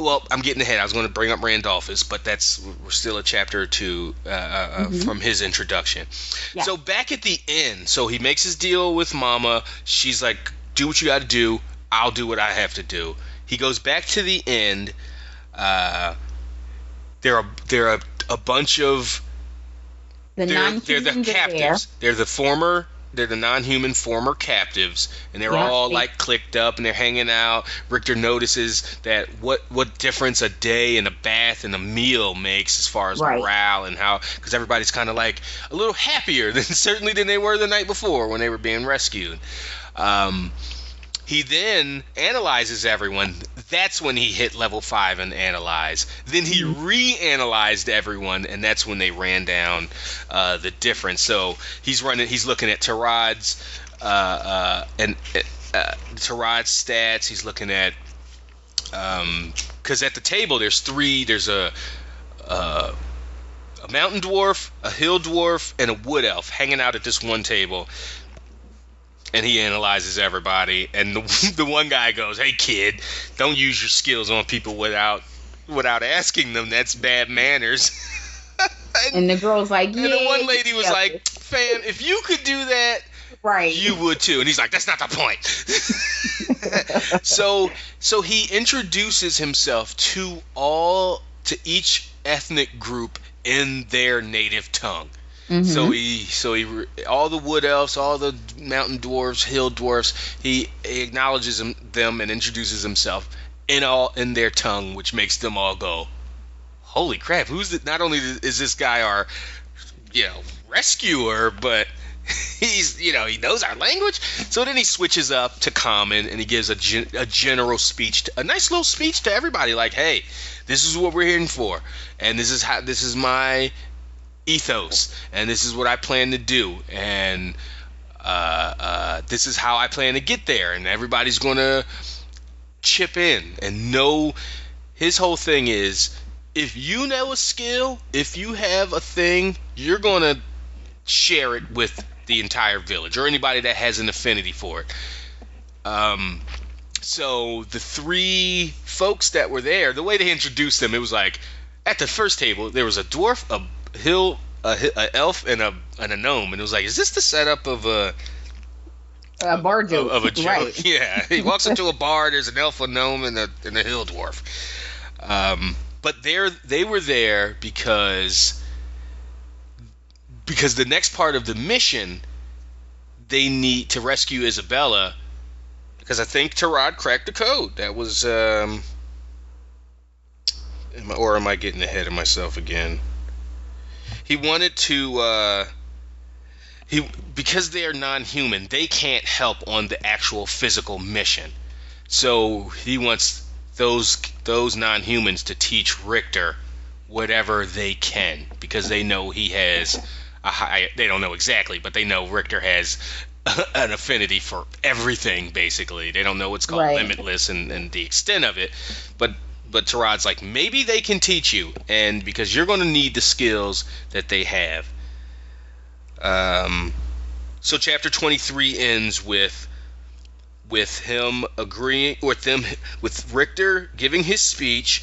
well, I'm getting ahead. I was going to bring up Randolphus, but that's we're still a chapter or two uh, uh, mm-hmm. from his introduction. Yeah. So back at the end, so he makes his deal with Mama. She's like, "Do what you got to do. I'll do what I have to do." He goes back to the end. Uh, there are there are a bunch of the they're, they're the captives. They're the former they're the non-human former captives and they're yeah, all they, like clicked up and they're hanging out richter notices that what what difference a day and a bath and a meal makes as far as right. morale and how because everybody's kind of like a little happier than certainly than they were the night before when they were being rescued um, he then analyzes everyone. That's when he hit level five and analyze. Then he mm-hmm. reanalyzed everyone, and that's when they ran down uh, the difference. So he's running. He's looking at Tarad's uh, uh, and uh, Tarad's stats. He's looking at because um, at the table there's three. There's a uh, a mountain dwarf, a hill dwarf, and a wood elf hanging out at this one table and he analyzes everybody. And the, the one guy goes, "Hey kid, don't use your skills on people without without asking them. That's bad manners." and, and, the girl's like, "Yeah." And the one lady was like, "Fam, if you could do that." Right. You would too. And he's like, that's not the point. so so he introduces himself to all to each ethnic group in their native tongue. Mm-hmm. So he, so he, all the wood elves, all the mountain dwarves, hill dwarves, he, he acknowledges them, them and introduces himself in all in their tongue, which makes them all go, "Holy crap! Who's the, not only is this guy our, you know, rescuer, but he's you know he knows our language so then he switches up to common and he gives a, gen- a general speech to, a nice little speech to everybody like hey this is what we're here for and this is how this is my ethos, and this is what I plan to do, and uh, uh, this is how I plan to get there, and everybody's gonna chip in and know. His whole thing is, if you know a skill, if you have a thing, you're gonna share it with the entire village or anybody that has an affinity for it. Um, so the three folks that were there, the way they introduced them, it was like at the first table there was a dwarf, a hill a, a elf and a and a gnome, and it was like, is this the setup of a a bar joke? Of, of a joke, right. yeah. He walks into a bar. There's an elf, a gnome, and a and a hill dwarf. Um, but they're they were there because because the next part of the mission they need to rescue Isabella because I think Tarad cracked the code. That was um, or am I getting ahead of myself again? He wanted to uh, he because they are non-human, they can't help on the actual physical mission. So he wants those those non-humans to teach Richter whatever they can because they know he has a high they don't know exactly, but they know Richter has an affinity for everything basically. They don't know what's called right. limitless and, and the extent of it, but but Tarad's like, maybe they can teach you, and because you're going to need the skills that they have. Um, so chapter 23 ends with with him agreeing with them with Richter giving his speech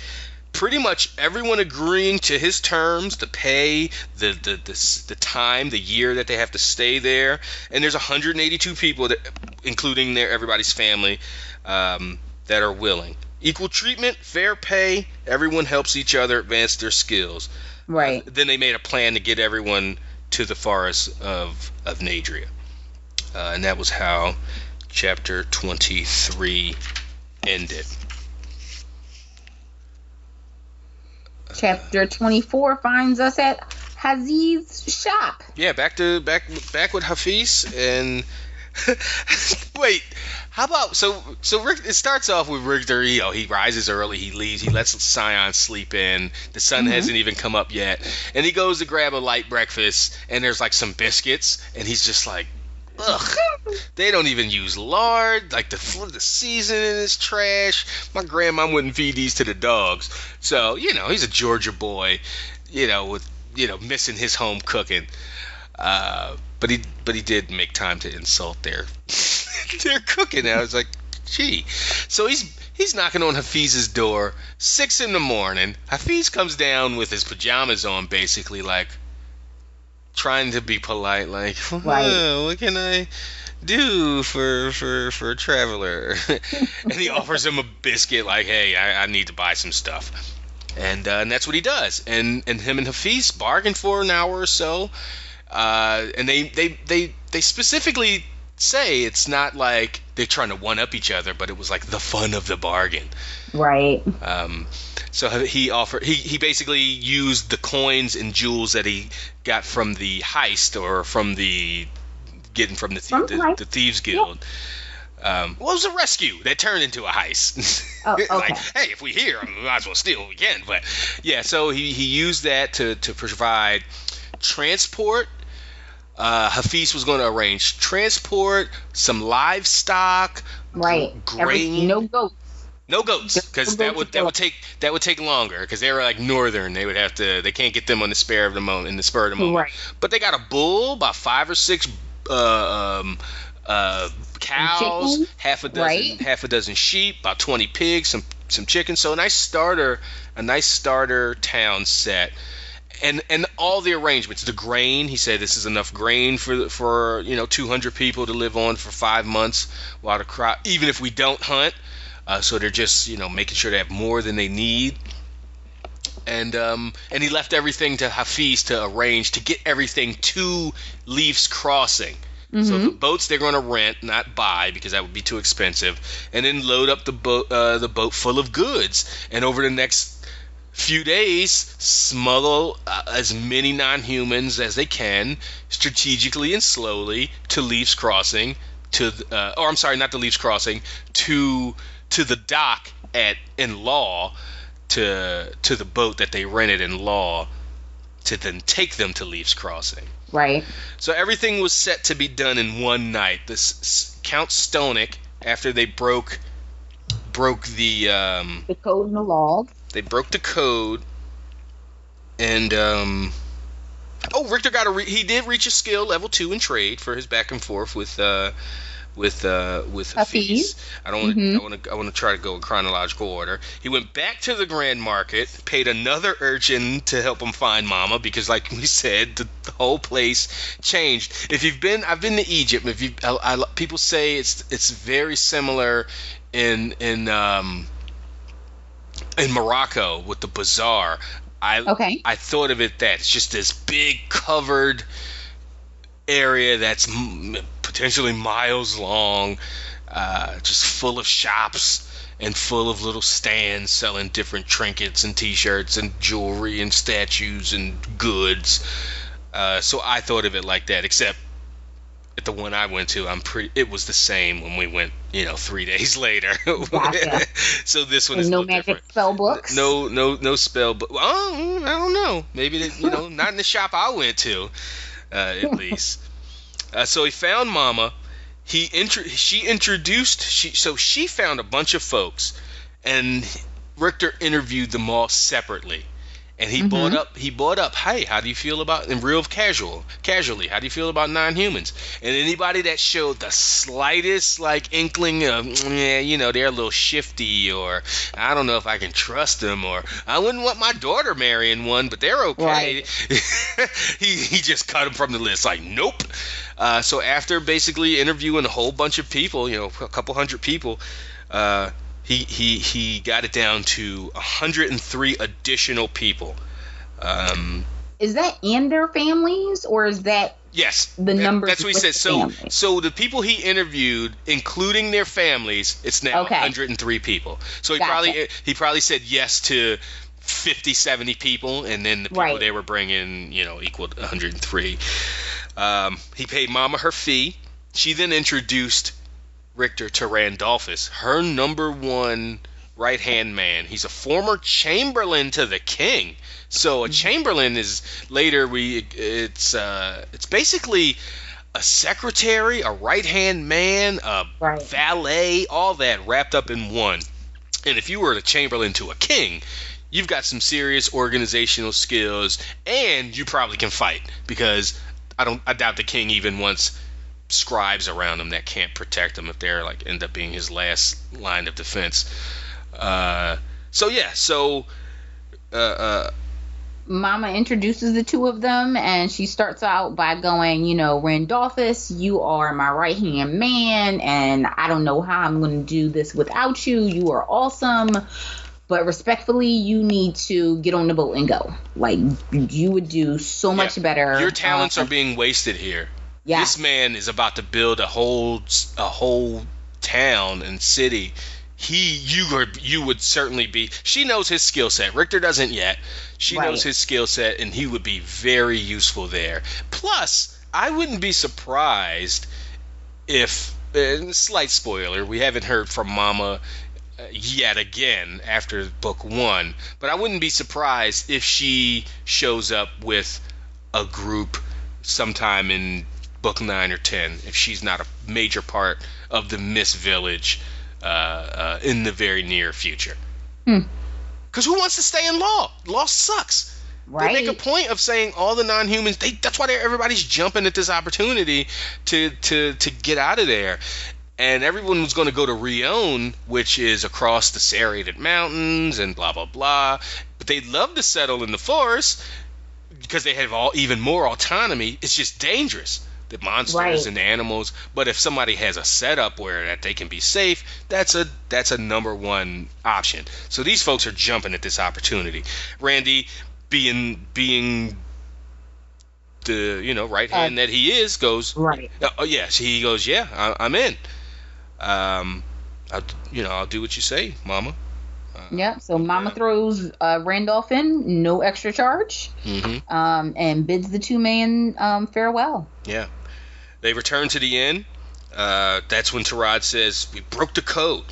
pretty much everyone agreeing to his terms, the pay, the the the, the time, the year that they have to stay there, and there's 182 people that, including their everybody's family, um, that are willing equal treatment, fair pay. Everyone helps each other advance their skills. Right. Uh, then they made a plan to get everyone to the forest of of Nadria, uh, and that was how chapter twenty three ended. Chapter twenty four finds us at Hafiz's shop. Yeah, back to back back with Hafiz and wait how about so so Rick? It starts off with Richter. You he rises early. He leaves. He lets Sion sleep in. The sun mm-hmm. hasn't even come up yet, and he goes to grab a light breakfast. And there's like some biscuits, and he's just like, ugh. They don't even use lard. Like the the seasoning is trash. My grandma wouldn't feed these to the dogs. So you know he's a Georgia boy, you know with you know missing his home cooking. Uh, but he but he did make time to insult their their cooking. I was like, gee. So he's he's knocking on Hafiz's door, six in the morning. Hafiz comes down with his pajamas on, basically like trying to be polite, like, Right. what can I do for for for a traveler? and he offers him a biscuit, like, hey, I, I need to buy some stuff. And, uh, and that's what he does. And and him and Hafiz bargain for an hour or so. Uh, and they, they they they specifically say it's not like they're trying to one up each other, but it was like the fun of the bargain. Right. Um, so he offered he, he basically used the coins and jewels that he got from the heist or from the getting from the the, the thieves guild. Um, well, it was a rescue that turned into a heist. Oh, okay. like, hey, if we here, we might as well steal what we can. But yeah, so he, he used that to, to provide transport. Uh, Hafiz was going to arrange transport, some livestock, Right. gr- Every, no goats. No goats, because no that would that would take that would take longer, because they were like northern. They would have to. They can't get them on the spare of the moment, in the spur of the moment. Right. But they got a bull, about five or six uh, um, uh, cows, half a dozen right. half a dozen sheep, about twenty pigs, some some chickens. So a nice starter, a nice starter town set. And, and all the arrangements, the grain. He said this is enough grain for for you know 200 people to live on for five months while the crop. Even if we don't hunt, uh, so they're just you know making sure they have more than they need. And um, and he left everything to Hafiz to arrange to get everything to Leaf's Crossing. So the boats they're going to rent, not buy, because that would be too expensive, and then load up the boat uh, the boat full of goods. And over the next few days, smuggle uh, as many non-humans as they can, strategically and slowly, to Leaf's Crossing, to uh, or I'm sorry, not to Leaf's Crossing, to to the dock at in Law, to to the boat that they rented in Law, to then take them to Leaf's Crossing. Right. So everything was set to be done in one night. This s- Count Stonick, after they broke broke the um, The code and the laws. They broke the code, and um, oh, Richter got a re- he did reach a skill level two in trade for his back and forth with uh, with uh, with Hafiz. I don't want to Mhm. I want to I want to try to go in chronological order. He went back to the Grand Market, paid another urchin to help him find Mama because, like we said, the, the whole place changed. If you've been, I've been to Egypt. If you, I, I, people say it's it's very similar in in um, in Morocco with the bazaar. I Okay. I thought of it that it's just this big covered area that's m- potentially miles long, uh, just full of shops and full of little stands selling different trinkets and T-shirts and jewelry and statues and goods. Uh, so I thought of it like that, except at the one I went to, I'm pretty. It was the same when we went, you know, three days later. Gotcha. so this one is And a no magic different. spell books. No, no, no spell. But oh, I don't know. Maybe that, you know, not in the shop I went to, uh, at least. Uh, so he found Mama. He intro- she introduced she so she found a bunch of folks, and Richter interviewed them all separately. And he brought up he brought up, hey, how do you feel about in real casual casually? How do you feel about non-humans? And anybody that showed the slightest like inkling of, yeah, you know, they're a little shifty, or I don't know if I can trust them, or I wouldn't want my daughter marrying one, but they're okay. he he just cut them from the list. Like, nope. Uh, so after basically interviewing a whole bunch of people, you know, a couple hundred people, uh, he he he got it down to 103 additional people. Um, Is that and their families, or is that yes, The numbers That's what he said. So families. so the people he interviewed, including their families, it's now Okay. 103 people. So he Gotcha. probably he probably said yes to 50, 70 people, and then the people Right. they were bringing, you know, equaled 103. Um, he paid Mama her fee. She then introduced Richter to Randolphus, her number one right hand man. He's a former chamberlain to the king. So a chamberlain is later we it's uh, it's basically a secretary, a right hand man, a Right. valet, all that wrapped up in one. And if you were the chamberlain to a king, you've got some serious organizational skills, and you probably can fight because I don't, I doubt the king even wants scribes around him that can't protect him if they're like end up being his last line of defense. Uh, so yeah, so uh, uh, Mama introduces the two of them, and she starts out by going, you know, Randolphus, you are my right hand man, and I don't know how I'm going to do this without you. You are awesome. But respectfully, you need to get on the boat and go. Like, you would do so much Yeah. better. your talents uh, are being wasted here. Yeah. This man is about to build a whole a whole town and city. He you are you would certainly be. She knows his skill set. Richter doesn't yet. She Right. knows his skill set, and he would be very useful there. Plus, I wouldn't be surprised if. Uh, slight spoiler: we haven't heard from Mama uh, yet again after book one, but I wouldn't be surprised if she shows up with a group sometime in book nine or ten if she's not a major part of the Mist Village uh, uh, in the very near future. Hmm. Because who wants to stay in law? Law sucks. right? They make a point of saying all the non-humans. They, that's why everybody's jumping at this opportunity to to to get out of there. And everyone was going to go to Rion, which is across the serrated mountains and blah blah blah. But they'd love to settle in the forest because they have all even more autonomy. It's just dangerous. The monsters Right. and the animals. But if somebody has a setup where that they can be safe, that's a that's a number one option. So these folks are jumping at this opportunity. Randy, being being the you know right hand that he is, goes right. uh, oh yes, he goes yeah, I, I'm in. Um, I'll, you know I'll do what you say, Mama. Yep. So Mama throws uh, Randolph in, no extra charge, hmm um, and bids the two men um, farewell. Yeah. They return to the inn. Uh, that's when Tarad says, "We broke the code."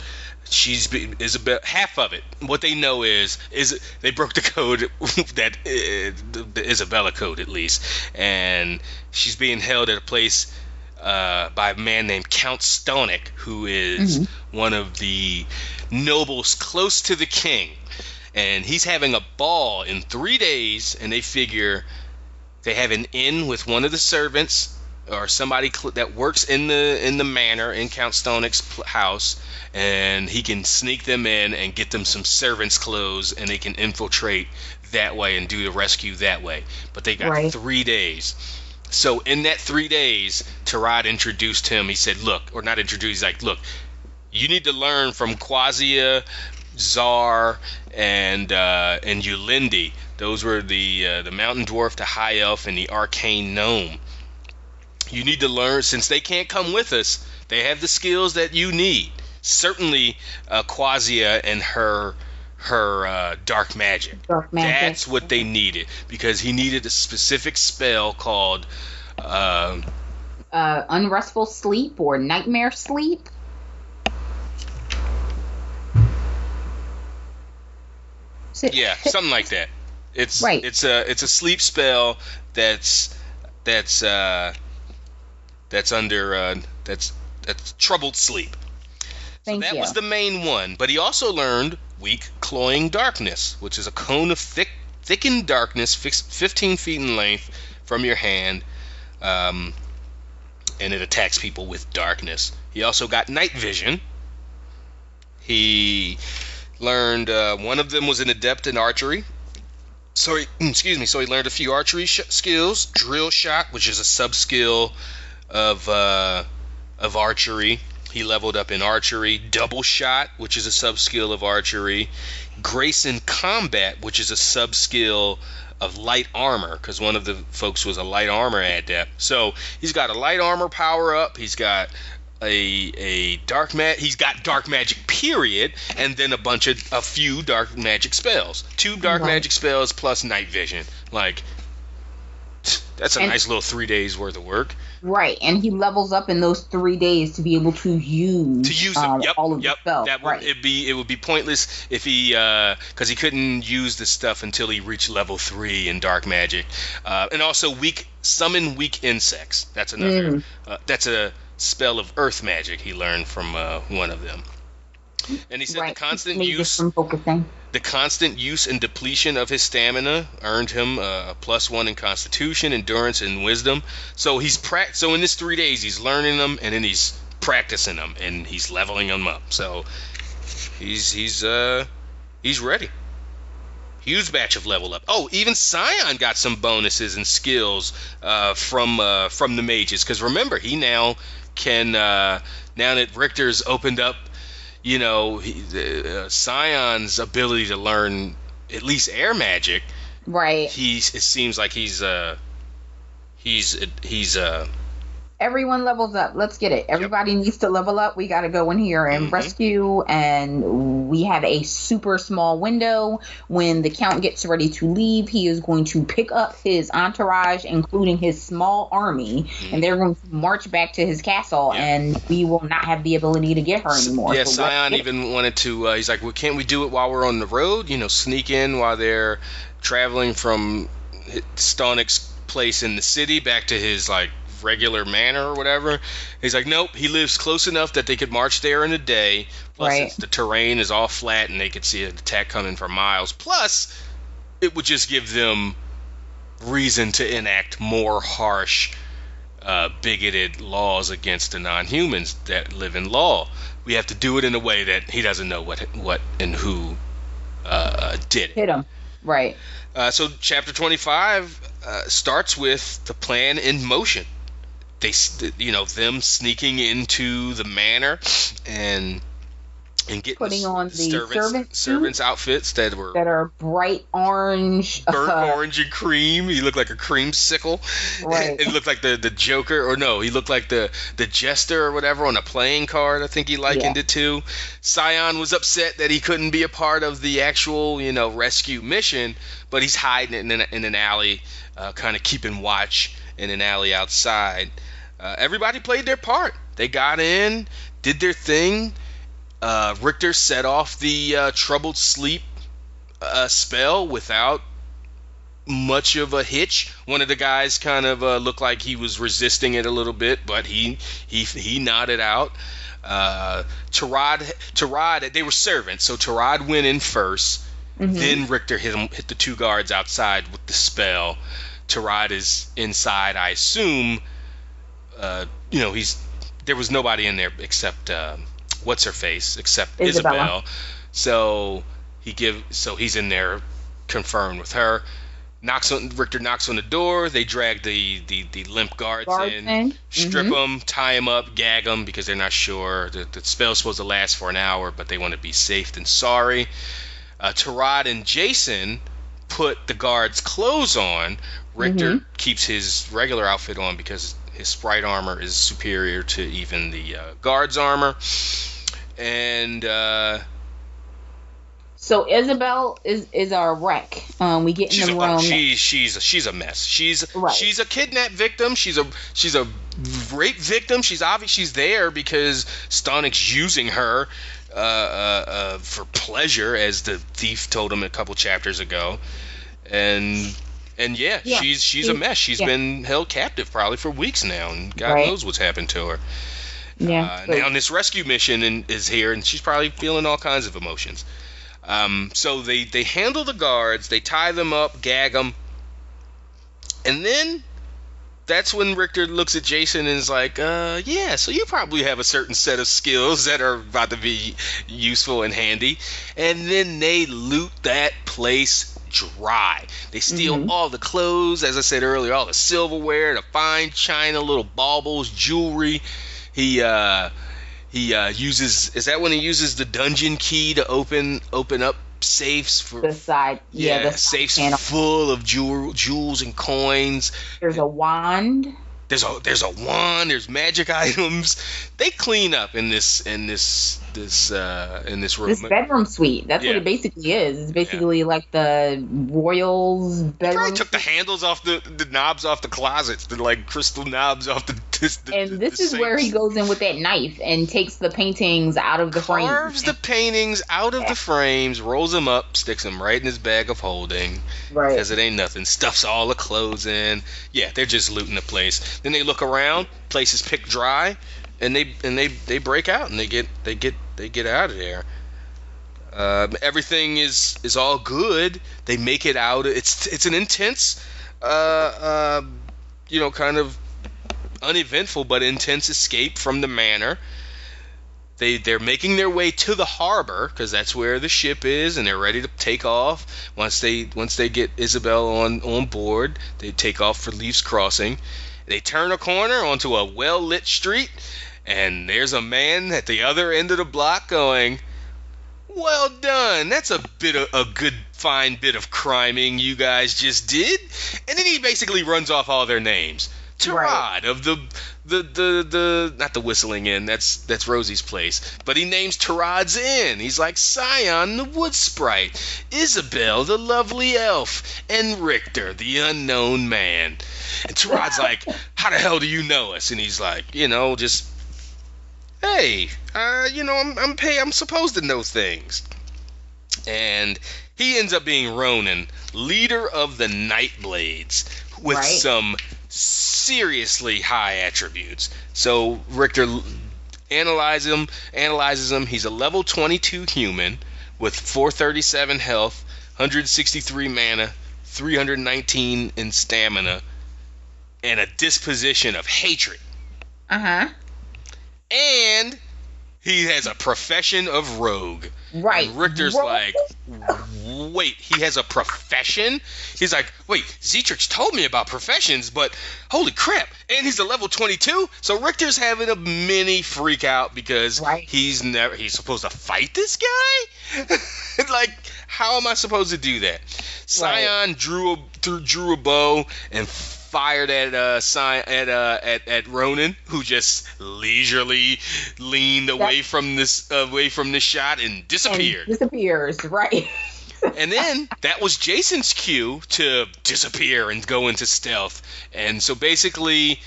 She's be- Isabel. Half of it. What they know is is they broke the code that uh, the Isabella code at least, and she's being held at a place uh, by a man named Count Stonic, who is Mhm. one of the nobles close to the king, and he's having a ball in three days, and they figure they have an inn with one of the servants or somebody cl- that works in the in the manor in Count Stonic's pl- house, and he can sneak them in and get them some servants' clothes, and they can infiltrate that way and do the rescue that way. But they got Right. three days. So in that three days, Tarad introduced him. He said, "Look," or not introduced. He's like, "Look, you need to learn from Quasia, Czar, and uh, and Ulindi. Those were the uh, the mountain dwarf, the high elf, and the arcane gnome. You need to learn since they can't come with us. They have the skills that you need. Certainly, uh, Quasia and her her uh, dark magic. Dark magic. That's what they needed because he needed a specific spell called." Uh, uh, unrestful sleep or nightmare sleep. Yeah, something like that. It's Right. It's a it's a sleep spell that's that's uh that's under uh that's that's troubled sleep. Thank that you. was the main one, but he also learned weak cloying darkness, which is a cone of thick thickened darkness, fix- 15 feet in length from your hand, um, and it attacks people with darkness. He also got night vision. He learned uh, one of them was an adept in archery. So he, excuse me. So he learned a few archery sh- skills. Drill shot, which is a sub skill of uh, of archery. He leveled up in archery. Double shot, which is a sub skill of archery. Grace in combat, which is a sub skill of light armor, because one of the folks was a light armor adept. So he's got a light armor power up. He's got a a dark mat. He's got dark magic period, and then a bunch of a few dark magic spells. Two dark Right. magic spells plus night vision. Like that's a And- nice little three days worth of work. Right, and he levels up in those three days to be able to use to use um, yep, all of yep. the spells. That would right. it be it would be pointless if he because he couldn't use the stuff until he reached level three in dark magic, uh, and also weak summon weak insects. That's another. Mm. Uh, that's a spell of earth magic he learned from uh, one of them. And he said right. the constant use the constant use and depletion of his stamina earned him a plus one in constitution, endurance, and wisdom. So he's pra- So in this three days, he's learning them, and then he's practicing them, and he's leveling them up. So he's he's uh he's ready. Huge batch of level up. Oh, even Sion got some bonuses and skills uh, from uh, from the mages. Because remember, he now can uh, now that Richter's opened up you know, he, uh, Sion's ability to learn at least air magic, Right. he's it seems like he's uh he's he's uh Everyone levels up. Let's get it. Everybody needs to level up. We got to go in here and Mhm. rescue. And we have a super small window. When the count gets ready to leave, he is going to pick up his entourage, including his small army, and they're going to march back to his castle. Yeah. And we will not have the ability to get her anymore. yeah. So let's Sion it. even wanted to. Uh, he's like, well, can't we do it while we're on the road? You know, sneak in while they're traveling from Stonic's place in the city back to his like regular manner or whatever. He's like, nope. He lives close enough that they could march there in a day. Plus, Right. the terrain is all flat and they could see an attack coming for miles. Plus, it would just give them reason to enact more harsh, uh, bigoted laws against the non-humans that live in law. We have to do it in a way that he doesn't know what what and who uh, did it. hit him. Right. Uh, so chapter 25 uh, starts with the plan in motion. They, you know, them sneaking into the manor and and getting Putting on the servants, servant servants outfits that were That are bright orange. burnt uh, orange and cream. He looked like a creamsicle. Right. it looked like the the Joker, or no, he looked like the the Jester or whatever on a playing card. I think he likened Yeah. it to. Sion was upset that he couldn't be a part of the actual you know rescue mission, but he's hiding in an, in an alley, uh, kind of keeping watch in an alley outside. Uh, everybody played their part. They got in, did their thing. Uh, Richter set off the uh, troubled sleep uh, spell without much of a hitch. One of the guys kind of uh, looked like he was resisting it a little bit, but he he he nodded out. Uh, Tarad, Tarad, they were servants, so Tarad went in 1st mhm. Then Richter hit him, hit the two guards outside with the spell. Tarad is inside, I assume. Uh, you know, he's there was nobody in there except uh, what's her face, except Isabella. Isabel. So he give so he's in there confirmed with her. Knocks on Richter knocks on the door. They drag the the, the limp guards, Guards in, in. strip Mhm. them, tie them up, gag them because they're not sure. The, the spell's supposed to last for an hour, but they want to be safe than sorry. Uh, Tarad and Jason put the guards' clothes on. Richter Mm-hmm. keeps his regular outfit on because his sprite armor is superior to even the uh, guards' armor. And uh, So Isabel is is our wreck. Um, we get she's in a, the room. oh, she, she's a, she's a mess. She's Right. she's a kidnap victim. She's a she's a rape victim. She's obvious she's there because Stonic's using her uh, uh, uh, for pleasure, as the thief told him a couple chapters ago. And and yeah, Yeah, she's she's a mess. She's yeah. been held captive probably for weeks now, and God Right. knows what's happened to her. yeah. Uh, now this rescue mission in, is here, and she's probably feeling all kinds of emotions. Um, so they they handle the guards, they tie them up, gag them, and then that's when Richter looks at Jason and is like, uh, "Yeah, so you probably have a certain set of skills that are about to be useful and handy." And then they loot that place dry. They steal Mhm. all the clothes, as I said earlier, all the silverware, the fine china, little baubles, jewelry. He uh he uh uses is that when he uses the dungeon key to open open up safes for the side, yeah, the side safes panel. full of jewel, jewels and coins. There's a wand. There's a there's a wand. There's magic items. They clean up in this in this this uh in this room. This bedroom suite. That's Yeah. what it basically is. It's basically like the royals bedroom. probably took the handles off the the knobs off the closets, the like crystal knobs off the This- the- And this the is where he goes in with that knife and takes the paintings out of the frame. carves the paintings out of the frames, rolls them up, sticks them right in his bag of holding. Right. As it ain't nothing. Stuffs all the clothes in. Yeah, they're just looting the place. Then they look around, place is picked dry, and they and they they break out and they get they get they get out of there. Um, everything is is all good. They make it out. It's it's an intense, uh, uh, you know, kind of uneventful but intense escape from the manor. They they're making their way to the harbor because that's where the ship is, and they're ready to take off. Once they once they get Isabel on on board, they take off for Leaf's Crossing. They turn a corner onto a well lit street, and there's a man at the other end of the block going, "Well done. That's a bit of a good fine bit of criming you guys just did." And then he basically runs off all their names. Right. Of the the the the not the whistling inn that's that's Rosie's place but he names Tarad's inn he's like Sion the wood sprite Isabel the lovely elf and Richter the unknown man and Tarad's like how the hell do you know us and he's like you know just hey uh you know I'm I'm pay I'm supposed to know things and he ends up being Ronan leader of the Nightblades with Right. some seriously high attributes. So Richter analyzes him, analyzes him. He's a level 22 human with 437 health, 163 mana, 319 in stamina, and a disposition of hatred. Uh huh. And he has a profession of rogue. Right. And Richter's Rogue? like, wait, he has a profession? He's like, wait, Zetrix told me about professions, but holy crap. And he's a level 22? So Richter's having a mini freak out because Right. he's never, he's supposed to fight this guy? like, how am I supposed to do that? Sion drew a, drew a bow and fired at uh Sci- at uh at, at Ronan, who just leisurely leaned away from this away from the shot and And disappeared. disappears. Right. And then that was Jason's cue to disappear and go into stealth. And so basically,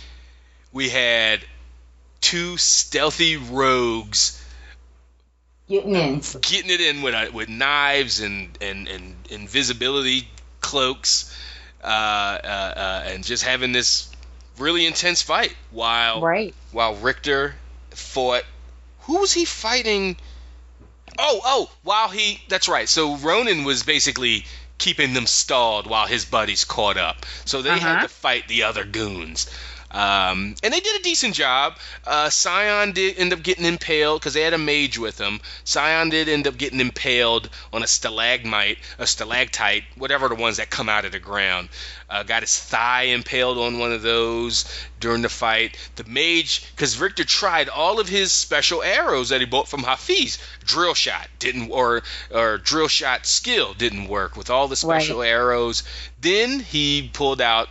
we had two stealthy rogues Getting in. getting it in with uh, with knives and and and invisibility cloaks, Uh, uh, uh, and just having this really intense fight while Right. while Richter fought. Who was he fighting? Oh, oh, while he. That's right. So Ronan was basically keeping them stalled while his buddies caught up. So they had Uh-huh. to fight the other goons. Um, and they did a decent job. Uh, Sion did end up getting impaled because they had a mage with him. Sion did end up getting impaled on a stalagmite, a stalactite, whatever the ones that come out of the ground. Uh, got his thigh impaled on one of those during the fight. The mage, because Richter tried all of his special arrows that he bought from Hafiz. Drill shot didn't, or or drill shot skill didn't work with all the special arrows. Then he pulled out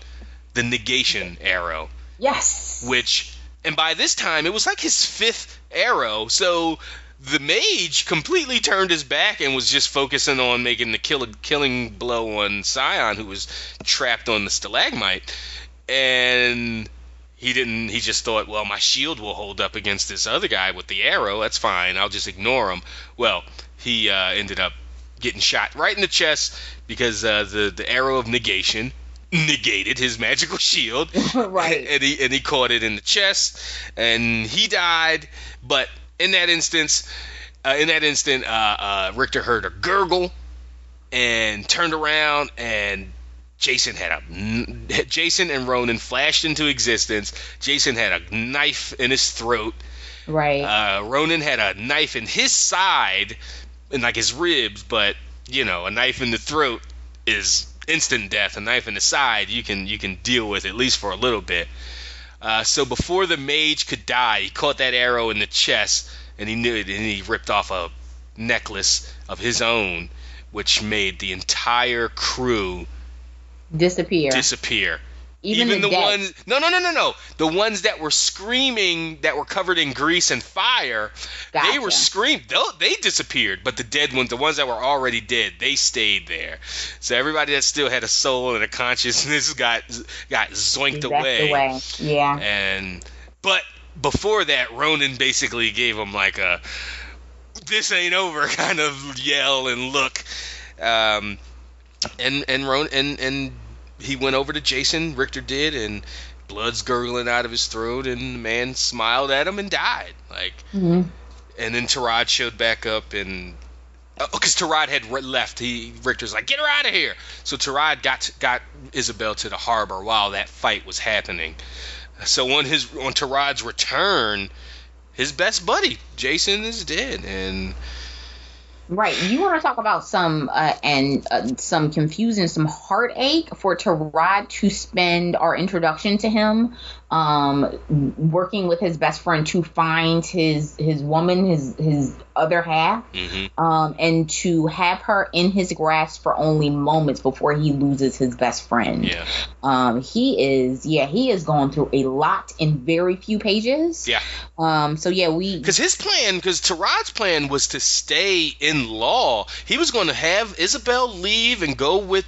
the negation arrow Yes. which and by this time it was like his fifth arrow so the mage completely turned his back and was just focusing on making the kill, killing blow on Sion who was trapped on the stalagmite. And he didn't he just thought well my shield will hold up against this other guy with the arrow. That's fine. I'll just ignore him. Well he uh, ended up getting shot right in the chest because uh, the the arrow of negation negated his magical shield Right. and he and he caught it in the chest and he died but in that instance uh, in that instant uh, uh, richter heard a gurgle and turned around and jason had a jason and ronan flashed into existence jason had a knife in his throat Right. uh, ronan had a knife in his side in like his ribs but you know a knife in the throat is instant death a knife in the side you can you can deal with at least for a little bit uh, so before the mage could die he caught that arrow in the chest and he knew it and he ripped off a necklace of his own which made the entire crew Disappear. disappear Even, even the, the ones no no no no no the ones that were screaming that were covered in grease and fire they were screamed they, they disappeared but the dead ones the ones that were already dead they stayed there so everybody that still had a soul and a consciousness got got zoinked away away. Yeah. and but before that, Ronan basically gave him like a "this ain't over" kind of yell and look. Um, and and Ron and and he went over to Jason. Richter did, and blood's gurgling out of his throat, and the man smiled at him and died. Like, hmm and then Tarad showed back up, and because Tarad had left, he Richter's like, "Get her out of here!" So Tarad got got Isabel to the harbor while that fight was happening. So on his on Tarad's return, his best buddy Jason is dead, and Right. You want to talk about some uh, and uh, some confusion, some heartache for Tarad to spend our introduction to him, um, working with his best friend to find his his woman, his his other half, mhm. um, and to have her in his grasp for only moments before he loses his best friend. yeah, Um, he is, yeah, he is going through a lot in very few pages. yeah. Um, so yeah, we Because his plan, because Tarad's plan was to stay in law. He was going to have Isabel leave and go with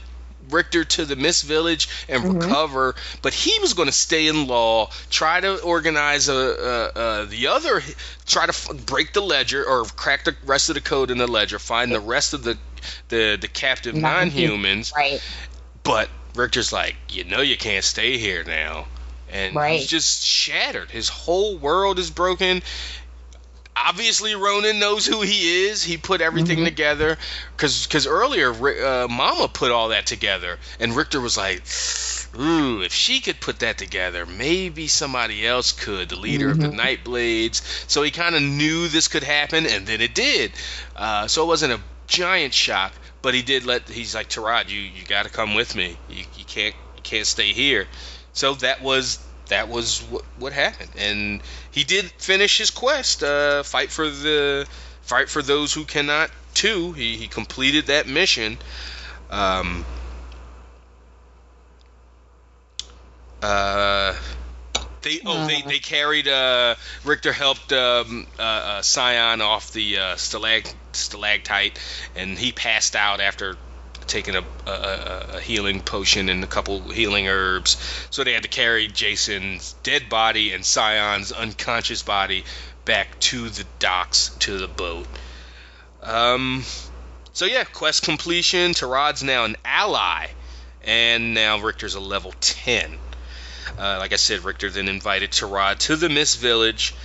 Richter to the Mist Village and Mhm. recover, but he was going to stay in law, try to organize a, a, a the other, try to f- break the ledger or crack the rest of the code in the ledger, find the rest of the the, the captive non-humans. right. But Richter's like, you know, you can't stay here now, and Right. he's just shattered. His whole world is broken. Obviously, Ronan knows who he is. He put everything Mhm. together because because earlier uh, Mama put all that together, and Richter was like, "Ooh, if she could put that together, maybe somebody else could." The leader of the Mhm. Nightblades. So he kind of knew this could happen, and then it did. Uh, so it wasn't a giant shock, but he did let. He's like, "Tarad, you you got to come with me. You you can't you can't stay here." So that was that was what, what happened, and he did finish his quest. Uh, fight for the fight for those who cannot. Too. He he completed that mission. Um. Uh. They oh they, they carried uh Richter helped um uh, uh Sion off the uh stalag stalactite and he passed out after taking a, a, a- healing potion and a couple healing herbs so they had to carry Jason's dead body and Sion's unconscious body back to the docks to the boat um so yeah quest completion Tarad's now an ally and now Richter's a level 10 uh, like I said, Richter then invited Tarad to the Mist Village.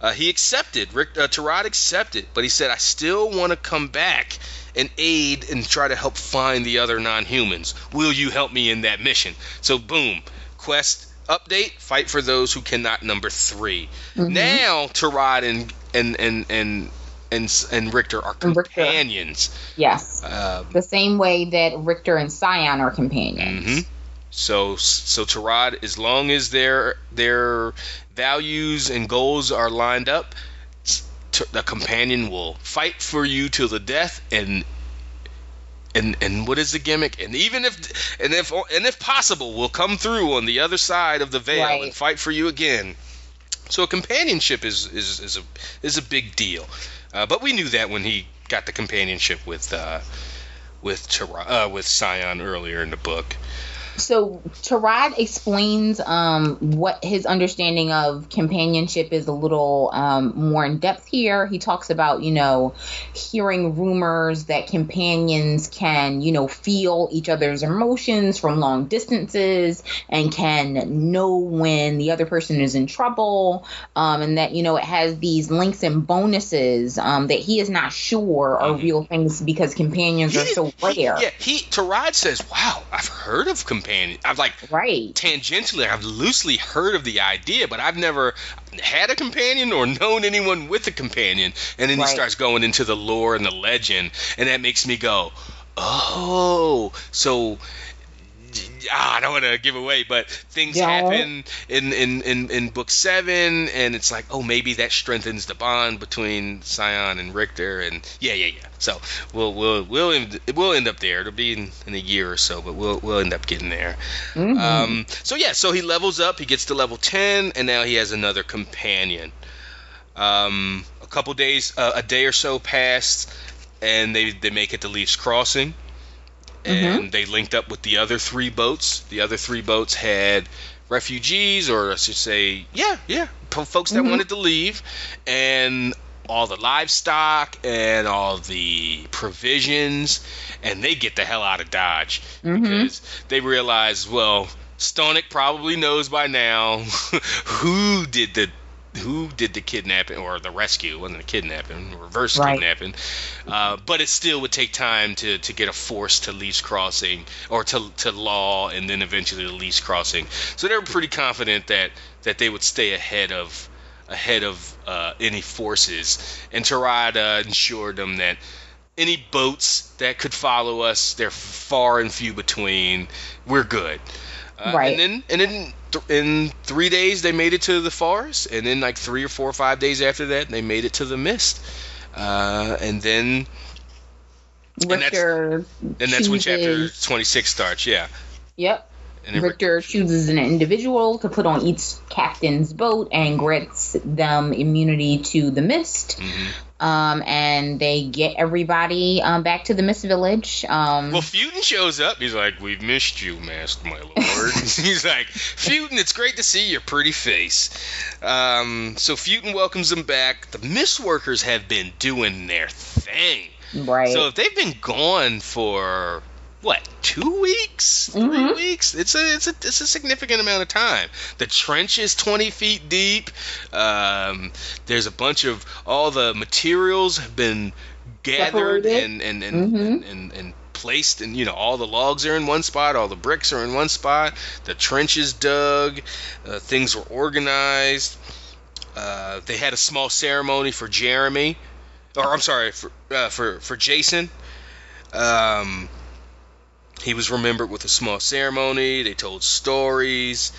Uh, he accepted. Uh, Tarad accepted, but he said, "I still want to come back and aid and try to help find the other non-humans. Will you help me in that mission?" So, boom, quest update: fight for those who cannot. Number 3 Mhm. Now, Tarad and and and and and, and Richter are And Richter. companions. Yes. Um, The same way that Richter and Sion are companions. hmm So so Tarad, as long as their their values and goals are lined up, the companion will fight for you till the death and. And, and what is the gimmick? And even if and if and if possible, will come through on the other side of the veil and fight for you again. So companionship is is, is a is a big deal. Uh, but we knew that when he got the companionship with uh, with Tara, uh, with Sion earlier in the book. So Tarad explains um, what his understanding of companionship is a little um, more in depth here. He talks about, you know, hearing rumors that companions can, you know, feel each other's emotions from long distances and can know when the other person is in trouble, um, and that, you know, it has these links and bonuses um, that he is not sure are Mhm. real things because companions are so he- rare. yeah, he Tarad says, "Wow, I've heard of I've like Right. tangentially, I've loosely heard of the idea, but I've never had a companion or known anyone with a companion." And then Right. he starts going into the lore and the legend, and that makes me go, "Oh, so." Ah, I don't want to give away, but things Yeah. happen in, in, in, in book seven, and it's like, oh, maybe that strengthens the bond between Sion and Richter, and yeah, yeah, yeah. So we'll we'll we'll end, we'll end up there. It'll be in, in a year or so, but we'll we'll end up getting there. Mhm. Um, so yeah, so he levels up. He gets to level ten, and now he has another companion. Um, a couple days, uh, a day or so passed, and they they make it to Leaf's Crossing, and they linked up with the other three boats. The other three boats had refugees, or I should say, yeah, yeah, folks that Mhm. wanted to leave, and all the livestock and all the provisions, and they get the hell out of Dodge Mhm. because they realize, well, Stonick probably knows by now who did the who did the kidnapping or the rescue. It wasn't a kidnapping, reverse Right. kidnapping. Uh, but it still would take time to, to get a force to Lee's Crossing or to, to Law and then eventually to Lee's Crossing. So they were pretty confident that, that they would stay ahead of ahead of uh, any forces. And Tarada ensured them that any boats that could follow us, they're far and few between. We're good. Uh, Right. And then, and then th- in three days they made it to the forest, and then like three or four or five days after that they made it to the mist. Uh, and then, that's- Richter. and that's when chapter 26 starts. Yeah. Yep. And Richter chooses an individual to put on each captain's boat and grants them immunity to the mist. Mhm. Um, and they get everybody um, back to the mist village. Um, Well, Futon shows up. He's like, "We've missed you, Master, my lord." He's like, "Futon, it's great to see your pretty face." Um, so Futon welcomes them back. The Mist Workers have been doing their thing. right. So if they've been gone for what two weeks, 3 Mhm. weeks, it's a it's a it's a significant amount of time. The trench is twenty feet deep. Um, there's a bunch of all the materials have been gathered Separated. and and and, Mhm. and and and placed and you know all the logs are in one spot all the bricks are in one spot the trench is dug uh, things were organized uh, they had a small ceremony for jeremy or i'm sorry for uh, for for jason um, he was remembered with a small ceremony. They told stories.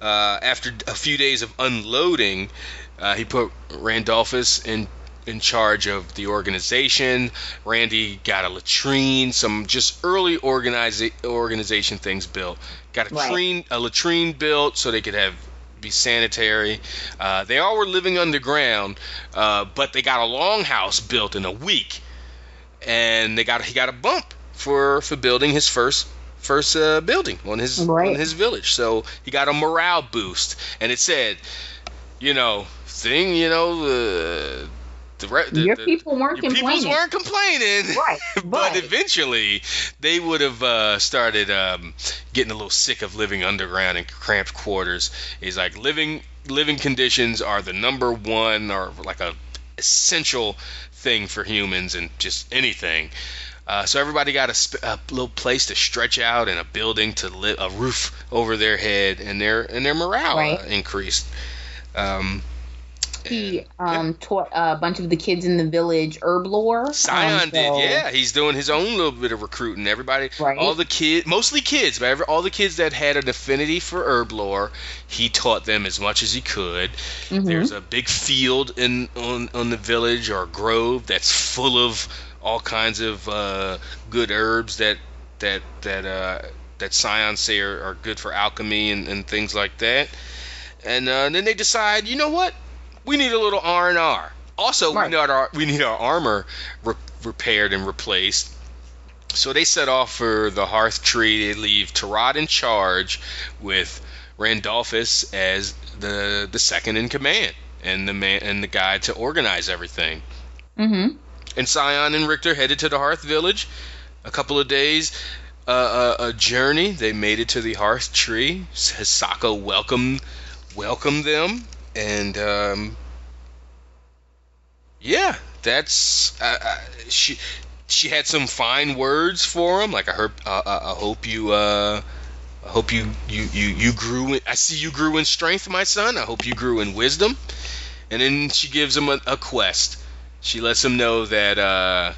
Uh, after a few days of unloading, uh, he put Randolphus in in charge of the organization. Randy got a latrine, some just early organiza- organization things built. Got a Right. latrine, a latrine built so they could have be sanitary. Uh, they all were living underground, uh, but they got a longhouse built in a week, and they got he got a bump for for building his first first uh, building on his Right. on his village. So he got a morale boost, and it said, you know, thing, you know, the the, re- the Your people weren't your complaining. weren't complaining. Right, but eventually, they would have uh, started um, getting a little sick of living underground in cramped quarters. He's like living living conditions are the number one or like a essential thing for humans and just anything. Uh, so everybody got a, sp- a little place to stretch out and a building to live, a roof over their head, and their and their morale uh, Right. increased. Um, He um, taught a bunch of the kids in the village herb lore. Sion Um, did, yeah. He's doing his own little bit of recruiting. Everybody, Right. all the kids, mostly kids, but every, all the kids that had an affinity for herb lore, he taught them as much as he could. Mhm. There's a big field in on, on the village or grove that's full of all kinds of uh, good herbs that that that uh, that Scions say are, are good for alchemy and, and things like that. And uh, then they decide, you know what? We need a little R and R. Also, Right. we need our we need our armor re- repaired and replaced. So they set off for the Hearth Tree. They leave Tarad in charge with Randolphus as the the second in command and the man and the guy to organize everything. Mhm. And Sion and Richter headed to the Hearth Village. A couple of days, uh, a, a journey. They made it to the Hearth Tree. Hisako welcomed welcomed them, and um, yeah, that's uh, uh, she. She had some fine words for him, like I heard. Uh, uh, I hope you. Uh, I hope you you you you grew. In, I see you grew in strength, my son. I hope you grew in wisdom. And then she gives him a, a quest. She lets him know that uh,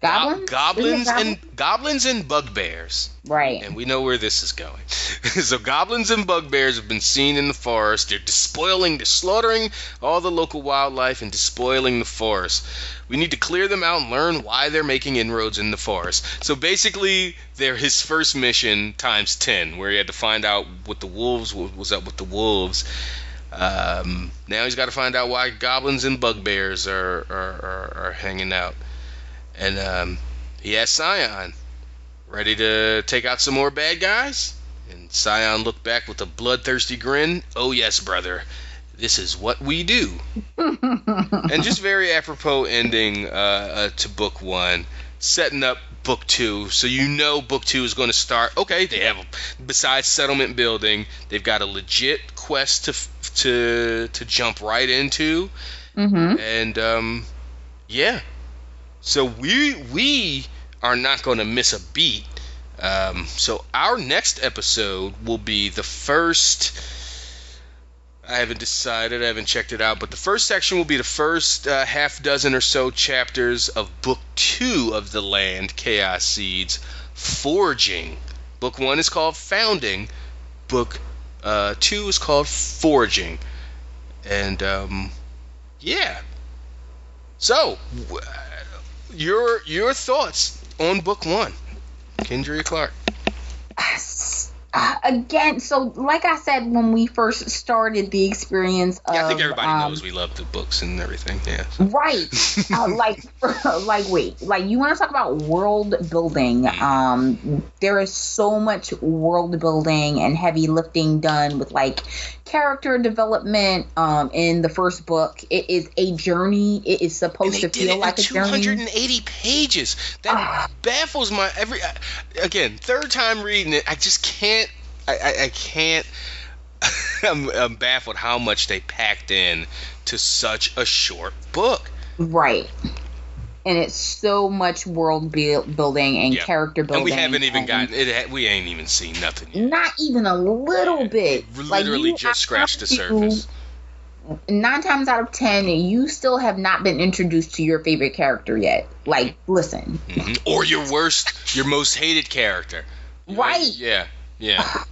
Goblins. Go- goblins and goblins and bugbears. right. And we know where this is going. so goblins and bugbears have been seen in the forest. They're despoiling, they're slaughtering all the local wildlife and despoiling the forest. We need to clear them out and learn why they're making inroads in the forest. So basically, they're his first mission times ten, where he had to find out what the wolves what was up with the wolves. Um, now he's got to find out why goblins and bugbears are are, are, are hanging out. And um, he has Sion ready to take out some more bad guys. And Sion looked back with a bloodthirsty grin. Oh, yes, brother. This is what we do. and just very apropos ending uh, uh, to book one, setting up book two. So you know book two is going to start. Okay, they have, besides settlement building, they've got a legit quest to to to jump right into. Mm-hmm. And um, yeah, so we we are not going to miss a beat. Um, so our next episode will be the first. I haven't decided. I haven't checked it out, but the first section will be the first uh, half dozen or so chapters of book two of the Land Chaos Seeds, Forging. Book one is called Founding. Book uh, two is called Forging, and um, yeah. So, your your thoughts on book one, Kendria Clark? Uh, again, so like I said when we first started the experience of, Yeah, I think everybody um, knows we love the books and everything. Yeah. Right. uh, like, like, wait, like you want to talk about world building? Um, there is so much world building and heavy lifting done with like character development. Um, in the first book, it is a journey. It is And supposed to feel like a journey. 280 pages. That Ah. baffles my every. uh, Again, third time reading it, I just can't. I, I, I can't. I'm, I'm baffled how much they packed in to such a short book. Right. And it's so much world building and Yeah. character building. And we haven't even gotten it. ha- We ain't even seen nothing yet. Not even a little bit. Like, Literally you just scratched the surface. nine times out of ten, you still have not been introduced to your favorite character yet. Like, listen, Mhm. Or your worst, your most hated character. Right. Yeah. Yeah.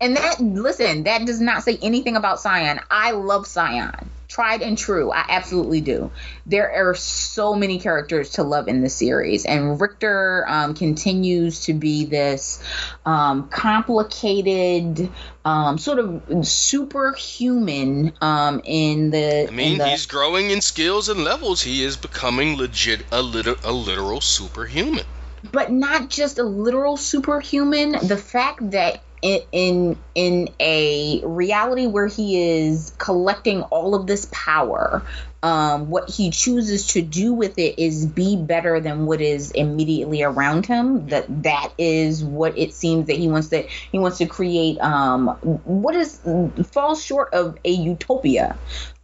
and that listen, that does not say anything about Sion. I love Sion, tried and true. I absolutely do. There are so many characters to love in this series, and Richter um, continues to be this um, complicated, um, sort of superhuman um, in the. I mean, the, he's growing in skills and levels. He is becoming legit a, lit- a literal superhuman. but not just a literal superhuman the fact that in, in in a reality where he is collecting all of this power um, what he chooses to do with it is be better than what is immediately around him that that is what it seems that he wants to he wants to create um what is falls short of a utopia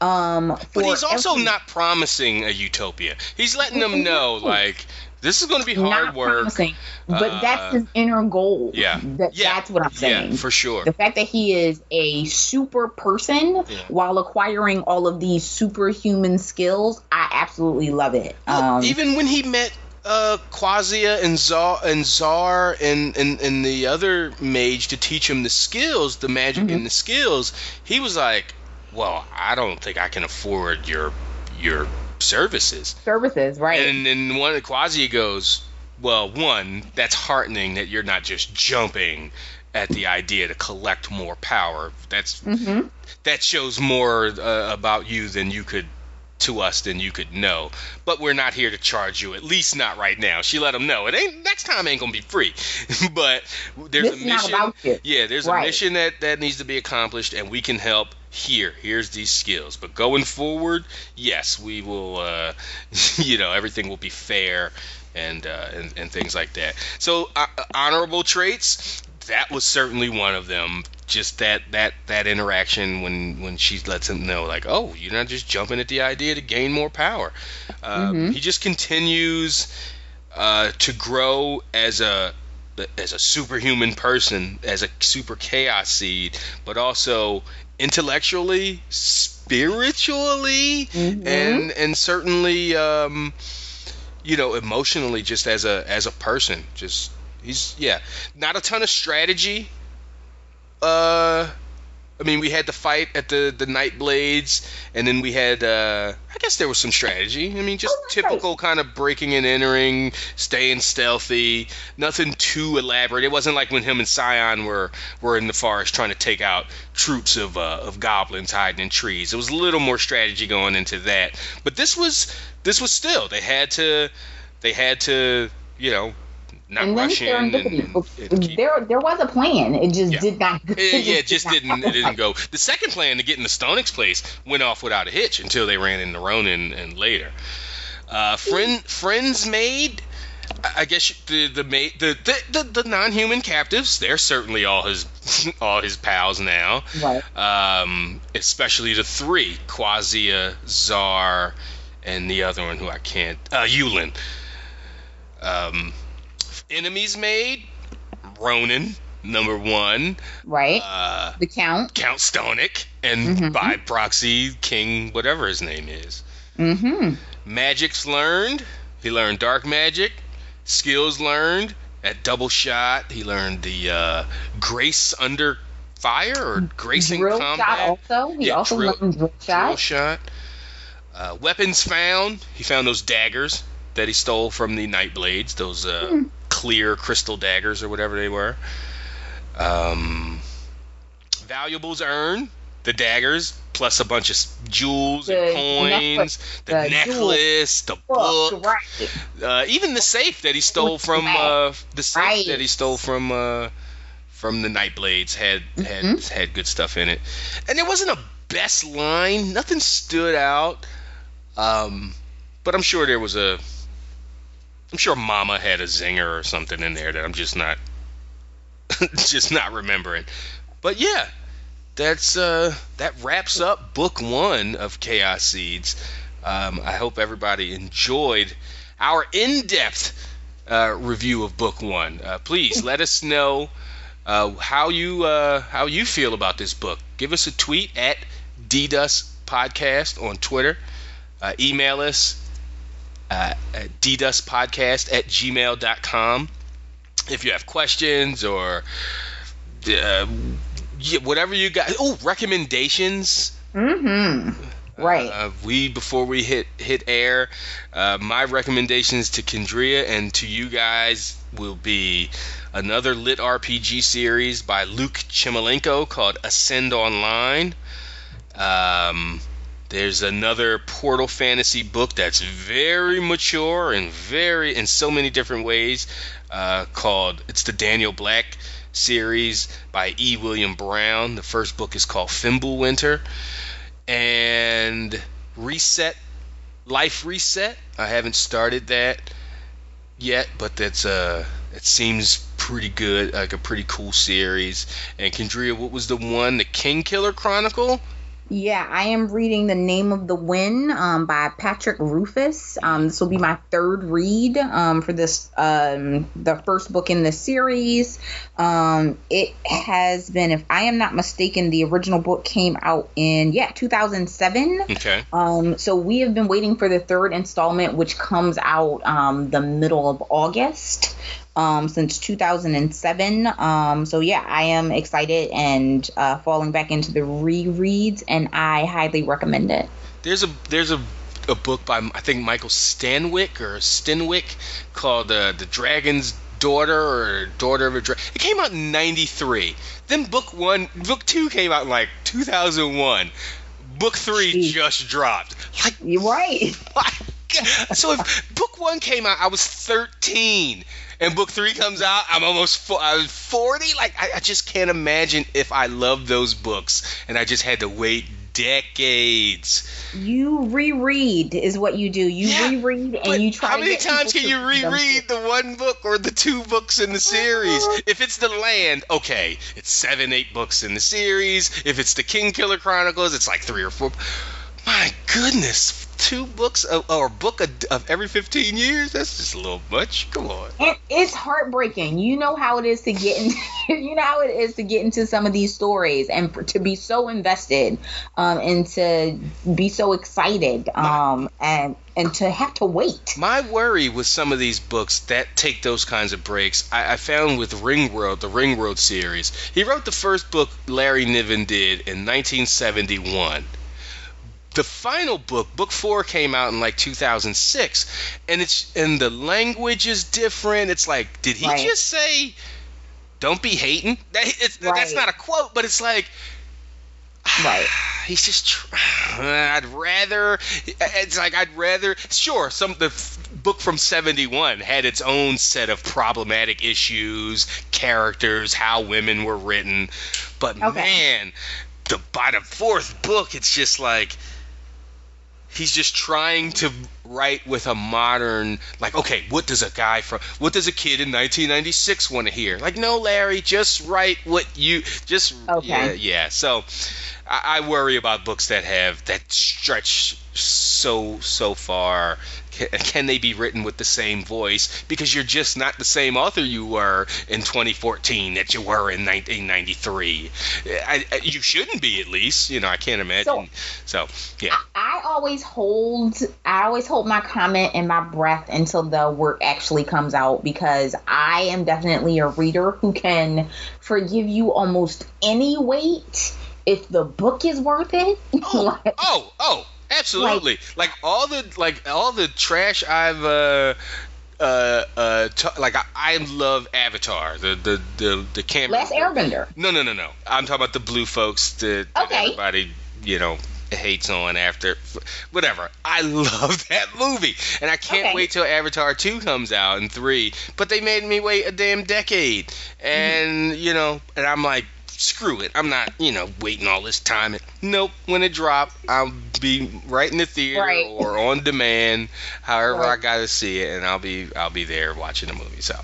um But he's also every- not promising a utopia. He's letting them know, like, this is going to be hard not work. promising, but Uh, that's his inner goal. yeah. That, Yeah. that's what I'm saying. Yeah, for sure. the fact that he is a super person Yeah. while acquiring all of these superhuman skills, I absolutely love it. Look, Um, even when he met uh, Quasia and Zar and Zar and, and and the other mage to teach him the skills, the magic Mm-hmm. and the skills, he was like, "Well, I don't think I can afford your your services." services, right? And then one Quasia goes, "Well, one, that's heartening that you're not just jumping at the idea to collect more power. That's hmm that shows more uh, about you than you could to us than you could know. But we're not here to charge you, at least not right now. She let him know it ain't next time ain't gonna be free. but there's This a mission. Yeah, there's a mission that that needs to be accomplished, and we can help. Here, here's these skills. But going forward, yes, we will. Uh, you know, everything will be fair. And, uh, and and things like that. So uh, honorable traits. That was certainly one of them. Just that that that interaction when when she lets him know, like, oh, you're not just jumping at the idea to gain more power. Um, Mhm. He just continues uh, to grow as a as a superhuman person, as a super chaos seed, but also intellectually, spiritually, Mhm. and and certainly um, you know emotionally, just as a as a person. Just he's yeah, not a ton of strategy. Uh, I mean, we had the fight at the the Night Blades, and then we had uh, I guess there was some strategy. I mean, just Oh, that's right. typical kind of breaking and entering, staying stealthy. Nothing too elaborate. It wasn't like when him and Sion were were in the forest trying to take out troops of uh, of goblins hiding in trees. It was a little more strategy going into that. But this was this was still they had to they had to you know not and then rushing. Serendipity. and- and there, there was a plan. It just Yeah. did not. Yeah, yeah, it just did didn't. It didn't go. The second plan to get in the Stonex place went off without a hitch until they ran into Ronan and later. Uh, friend, friends made. I guess the the the the, the, the non-human captives. They're certainly all his all his pals now. Right. Um, especially the three: Quasia, Czar, and the other one who I can't. Uh, Yulin. Um, enemies made. Ronan, number one. Right. Uh, the count. Count Stonic, and Mhm. by proxy, King, whatever his name is. Mm-hmm. Magic's learned. He learned dark magic. Skills learned. At double shot, he learned the uh, grace under fire or gracing drill combat. shot also. He Yeah, also drill- learned drill shot. Drill shot. Uh, weapons found. He found those daggers that he stole from the Nightblades. Those uh, Hmm. Clear crystal daggers or whatever they were. Um, valuables earned. The daggers plus a bunch of jewels The and coins. necklace, the, the necklace, the Book, right. uh, even the safe that he stole from the uh, the safe Right. that he stole from uh, from the Nightblades had had Mhm. had good stuff in it, and there wasn't a best line. Nothing stood out, um, but I'm sure there was a. I'm sure Mama had a zinger or something in there that I'm just not just not remembering. But yeah, that's uh, that wraps up book one of Chaos Seeds. Um, I hope everybody enjoyed our in-depth uh, review of book one. Uh, please let us know uh, how you uh, how you feel about this book. Give us a tweet at DDUS Podcast on Twitter. Uh, email us uh, at dduspodcast at gmail.com if you have questions or uh, yeah, whatever you got. Oh, recommendations. Mm-hmm. Right. Uh, we before we hit hit air, uh, my recommendations to Kendria and to you guys will be another lit RPG series by Luke Chmilenko called Ascend Online. Um, there's another Portal Fantasy book that's very mature and very in so many different ways uh, called it's the Daniel Black series by E. William Brown. The first book is called Fimbulwinter and Reset Life Reset. I haven't started that yet, but that's uh it seems pretty good, like a pretty cool series. And Kendria, what was the one, the King Killer Chronicle? Yeah, I am reading The Name of the Wind um, by Patrick Rothfuss. Um, this will be my third read um, for this, um, the first book in the series. Um, it has been, if I am not mistaken, the original book came out in, yeah, 2007. Okay. Um, so we have been waiting for the third installment, which comes out um, the middle of August. Um, since 2007. Um, so yeah, I am excited and uh, falling back into the rereads, and I highly recommend it. There's a there's a a book by I think Michael Stanwick or Stenwick called uh, The Dragon's Daughter or Daughter of a Dragon. It came out in 93. Then book 1, book 2 came out in like 2001. Book 3 Jeez. just dropped. Like You're right. So if book 1 came out I was 13 and book 3 comes out I'm almost fo- I was 40 like I, I just can't imagine if I loved those books and I just had to wait decades. You reread is what you do. You Yeah, reread and you try. how many times can you to read them. reread the one book or the two books in the uh-huh. series? If it's the Land, okay, it's seven, eight books in the series. If it's the King Killer Chronicles, it's like three or four. My goodness, two books of, or a book of, of every fifteen years? That's just a little much. Come on. It, it's heartbreaking. You know how it is to get in. you know how it is to get into some of these stories and for, to be so invested, um, and to be so excited, um, and and to have to wait. My worry with some of these books that take those kinds of breaks, I, I found with Ringworld, the Ringworld series. He wrote the first book Larry Niven did in 1971. The final book, book four, came out in like 2006, and it's and the language is different. It's like, did he Right. just say, "Don't be hating"? That, it's, That's not a quote, but it's like, Right. he's just tr- i'd rather it's like i'd rather sure some the f- book from 71 had its own set of problematic issues, characters, how women were written. But Okay. man, the by the fourth book, it's just like he's just trying to write with a modern like okay what does a guy from what does a kid in 1996 want to hear like no larry just write what you just Okay. yeah yeah so I, I worry about books that have that stretch so so far can, they be written with the same voice? Because you're just not the same author you were in 2014 that you were in 1993 I, I, you shouldn't be at least. You know i can't imagine. So yeah. I always hold I always hold my comment and my breath until the work actually comes out because I am definitely a reader who can forgive you almost any weight if the book is worth it. Oh, oh, oh, oh, absolutely. Like, all the like all the trash I've uh uh uh t- like I, I love Avatar, the the the the Cameron. Last Airbender. No, no, no, no. I'm talking about the blue folks that, that Okay. everybody, you know, hates on after whatever. I love that movie. And I can't Okay. wait till Avatar 2 comes out and 3. But they made me wait a damn decade. And, Mm-hmm. you know, and I'm like screw it. I'm not, you know, waiting all this time. Nope. When it drop, I'll be right in the theater Right. or on demand, however I gotta see it, and I'll be I'll be there watching the movie. So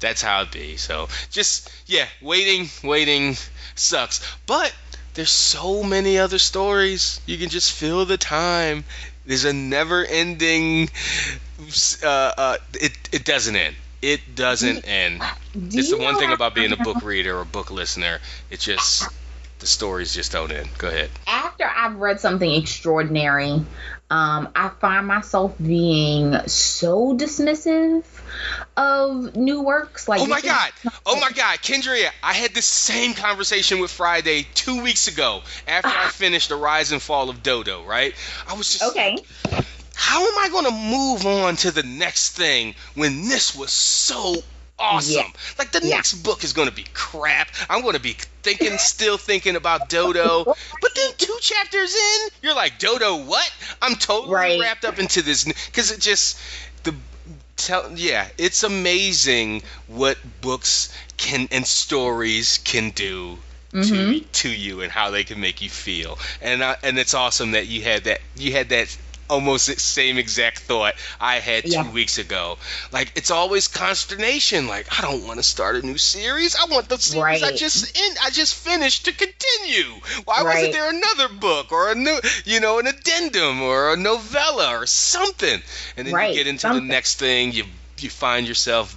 that's how it be. So just yeah, waiting, waiting sucks. But there's so many other stories. You can just fill the time. There's a never-ending. Uh, uh, it it doesn't end. It doesn't end. Do It's the one thing about being a book reader or book listener. It just the stories just don't end. Go ahead. after I've read something extraordinary, um, I find myself being so dismissive of new works. Like Oh my god! Oh my god, Kendria! I had this same conversation with Friday two weeks ago after I finished the Rise and Fall of Dodo. Right? I was just Okay. How am I going to move on to the next thing when this was so awesome? Yeah. Like the Yeah. next book is going to be crap. I'm going to be thinking, still thinking about Dodo. But then two chapters in, you're like, Dodo, what? I'm totally Right. wrapped up into this because it just the. Tell, yeah, it's amazing what books can and stories can do to Mhm. to you and how they can make you feel. And I, and it's awesome that you had that you had that almost the same exact thought I had two Yeah. weeks ago. Like it's always consternation. Like I don't want to start a new series. I want the series I just in I just finished to continue. Why wasn't there another book or a new you know an addendum or a novella or something? And then Right, you get into something. the next thing. You you find yourself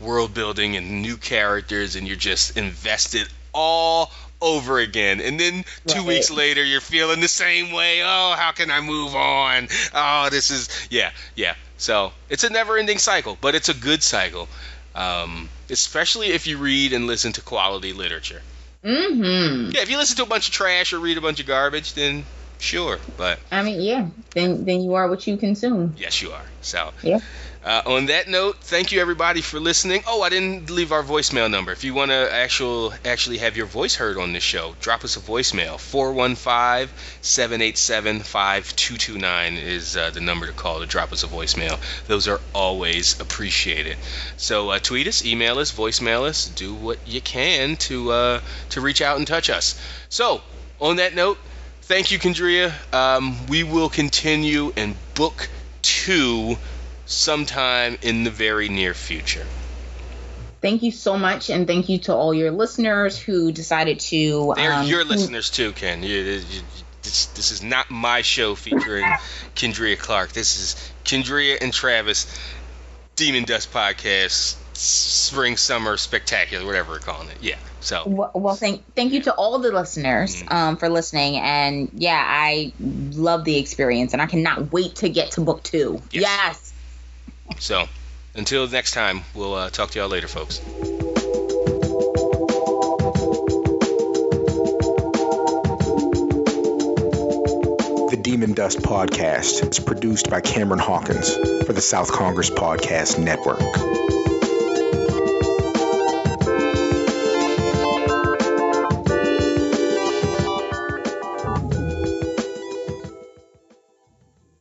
world building and new characters and you're just invested all over again and then two Right. weeks later you're feeling the same way oh how can i move on oh this is yeah yeah so it's a never ending cycle but it's a good cycle um, especially if you read and listen to quality literature Mm-hmm. yeah if you listen to a bunch of trash or read a bunch of garbage then sure but I mean, yeah. Then then you are what you consume. Yes, you are. So, Yeah. Uh, on that note, thank you everybody for listening. Oh, I didn't leave our voicemail number. If you want to actual actually have your voice heard on this show, drop us a voicemail. 415-787-5229 is uh, the number to call to drop us a voicemail. Those are always appreciated. So, uh, tweet us, email us, voicemail us, do what you can to uh, to reach out and touch us. So, on that note, thank you, Kendria. Um, we will continue in book two sometime in the very near future. Thank you so much, and thank you to all your listeners who decided to. They're um, your who- listeners too, Ken. You, you, you- this, this is not my show featuring Kendria Clark. This is Kendria and Travis, Demon Dust Podcast, Spring Summer Spectacular, whatever we're calling it. Yeah. So Well, well, thank thank you to all the listeners Mm. um, for listening, and yeah, I love the experience, and I cannot wait to get to book two. Yes. yes. So until next time, we'll uh, talk to y'all later, folks. The Demon Dust Podcast is produced by Cameron Hawkins for the South Congress Podcast Network.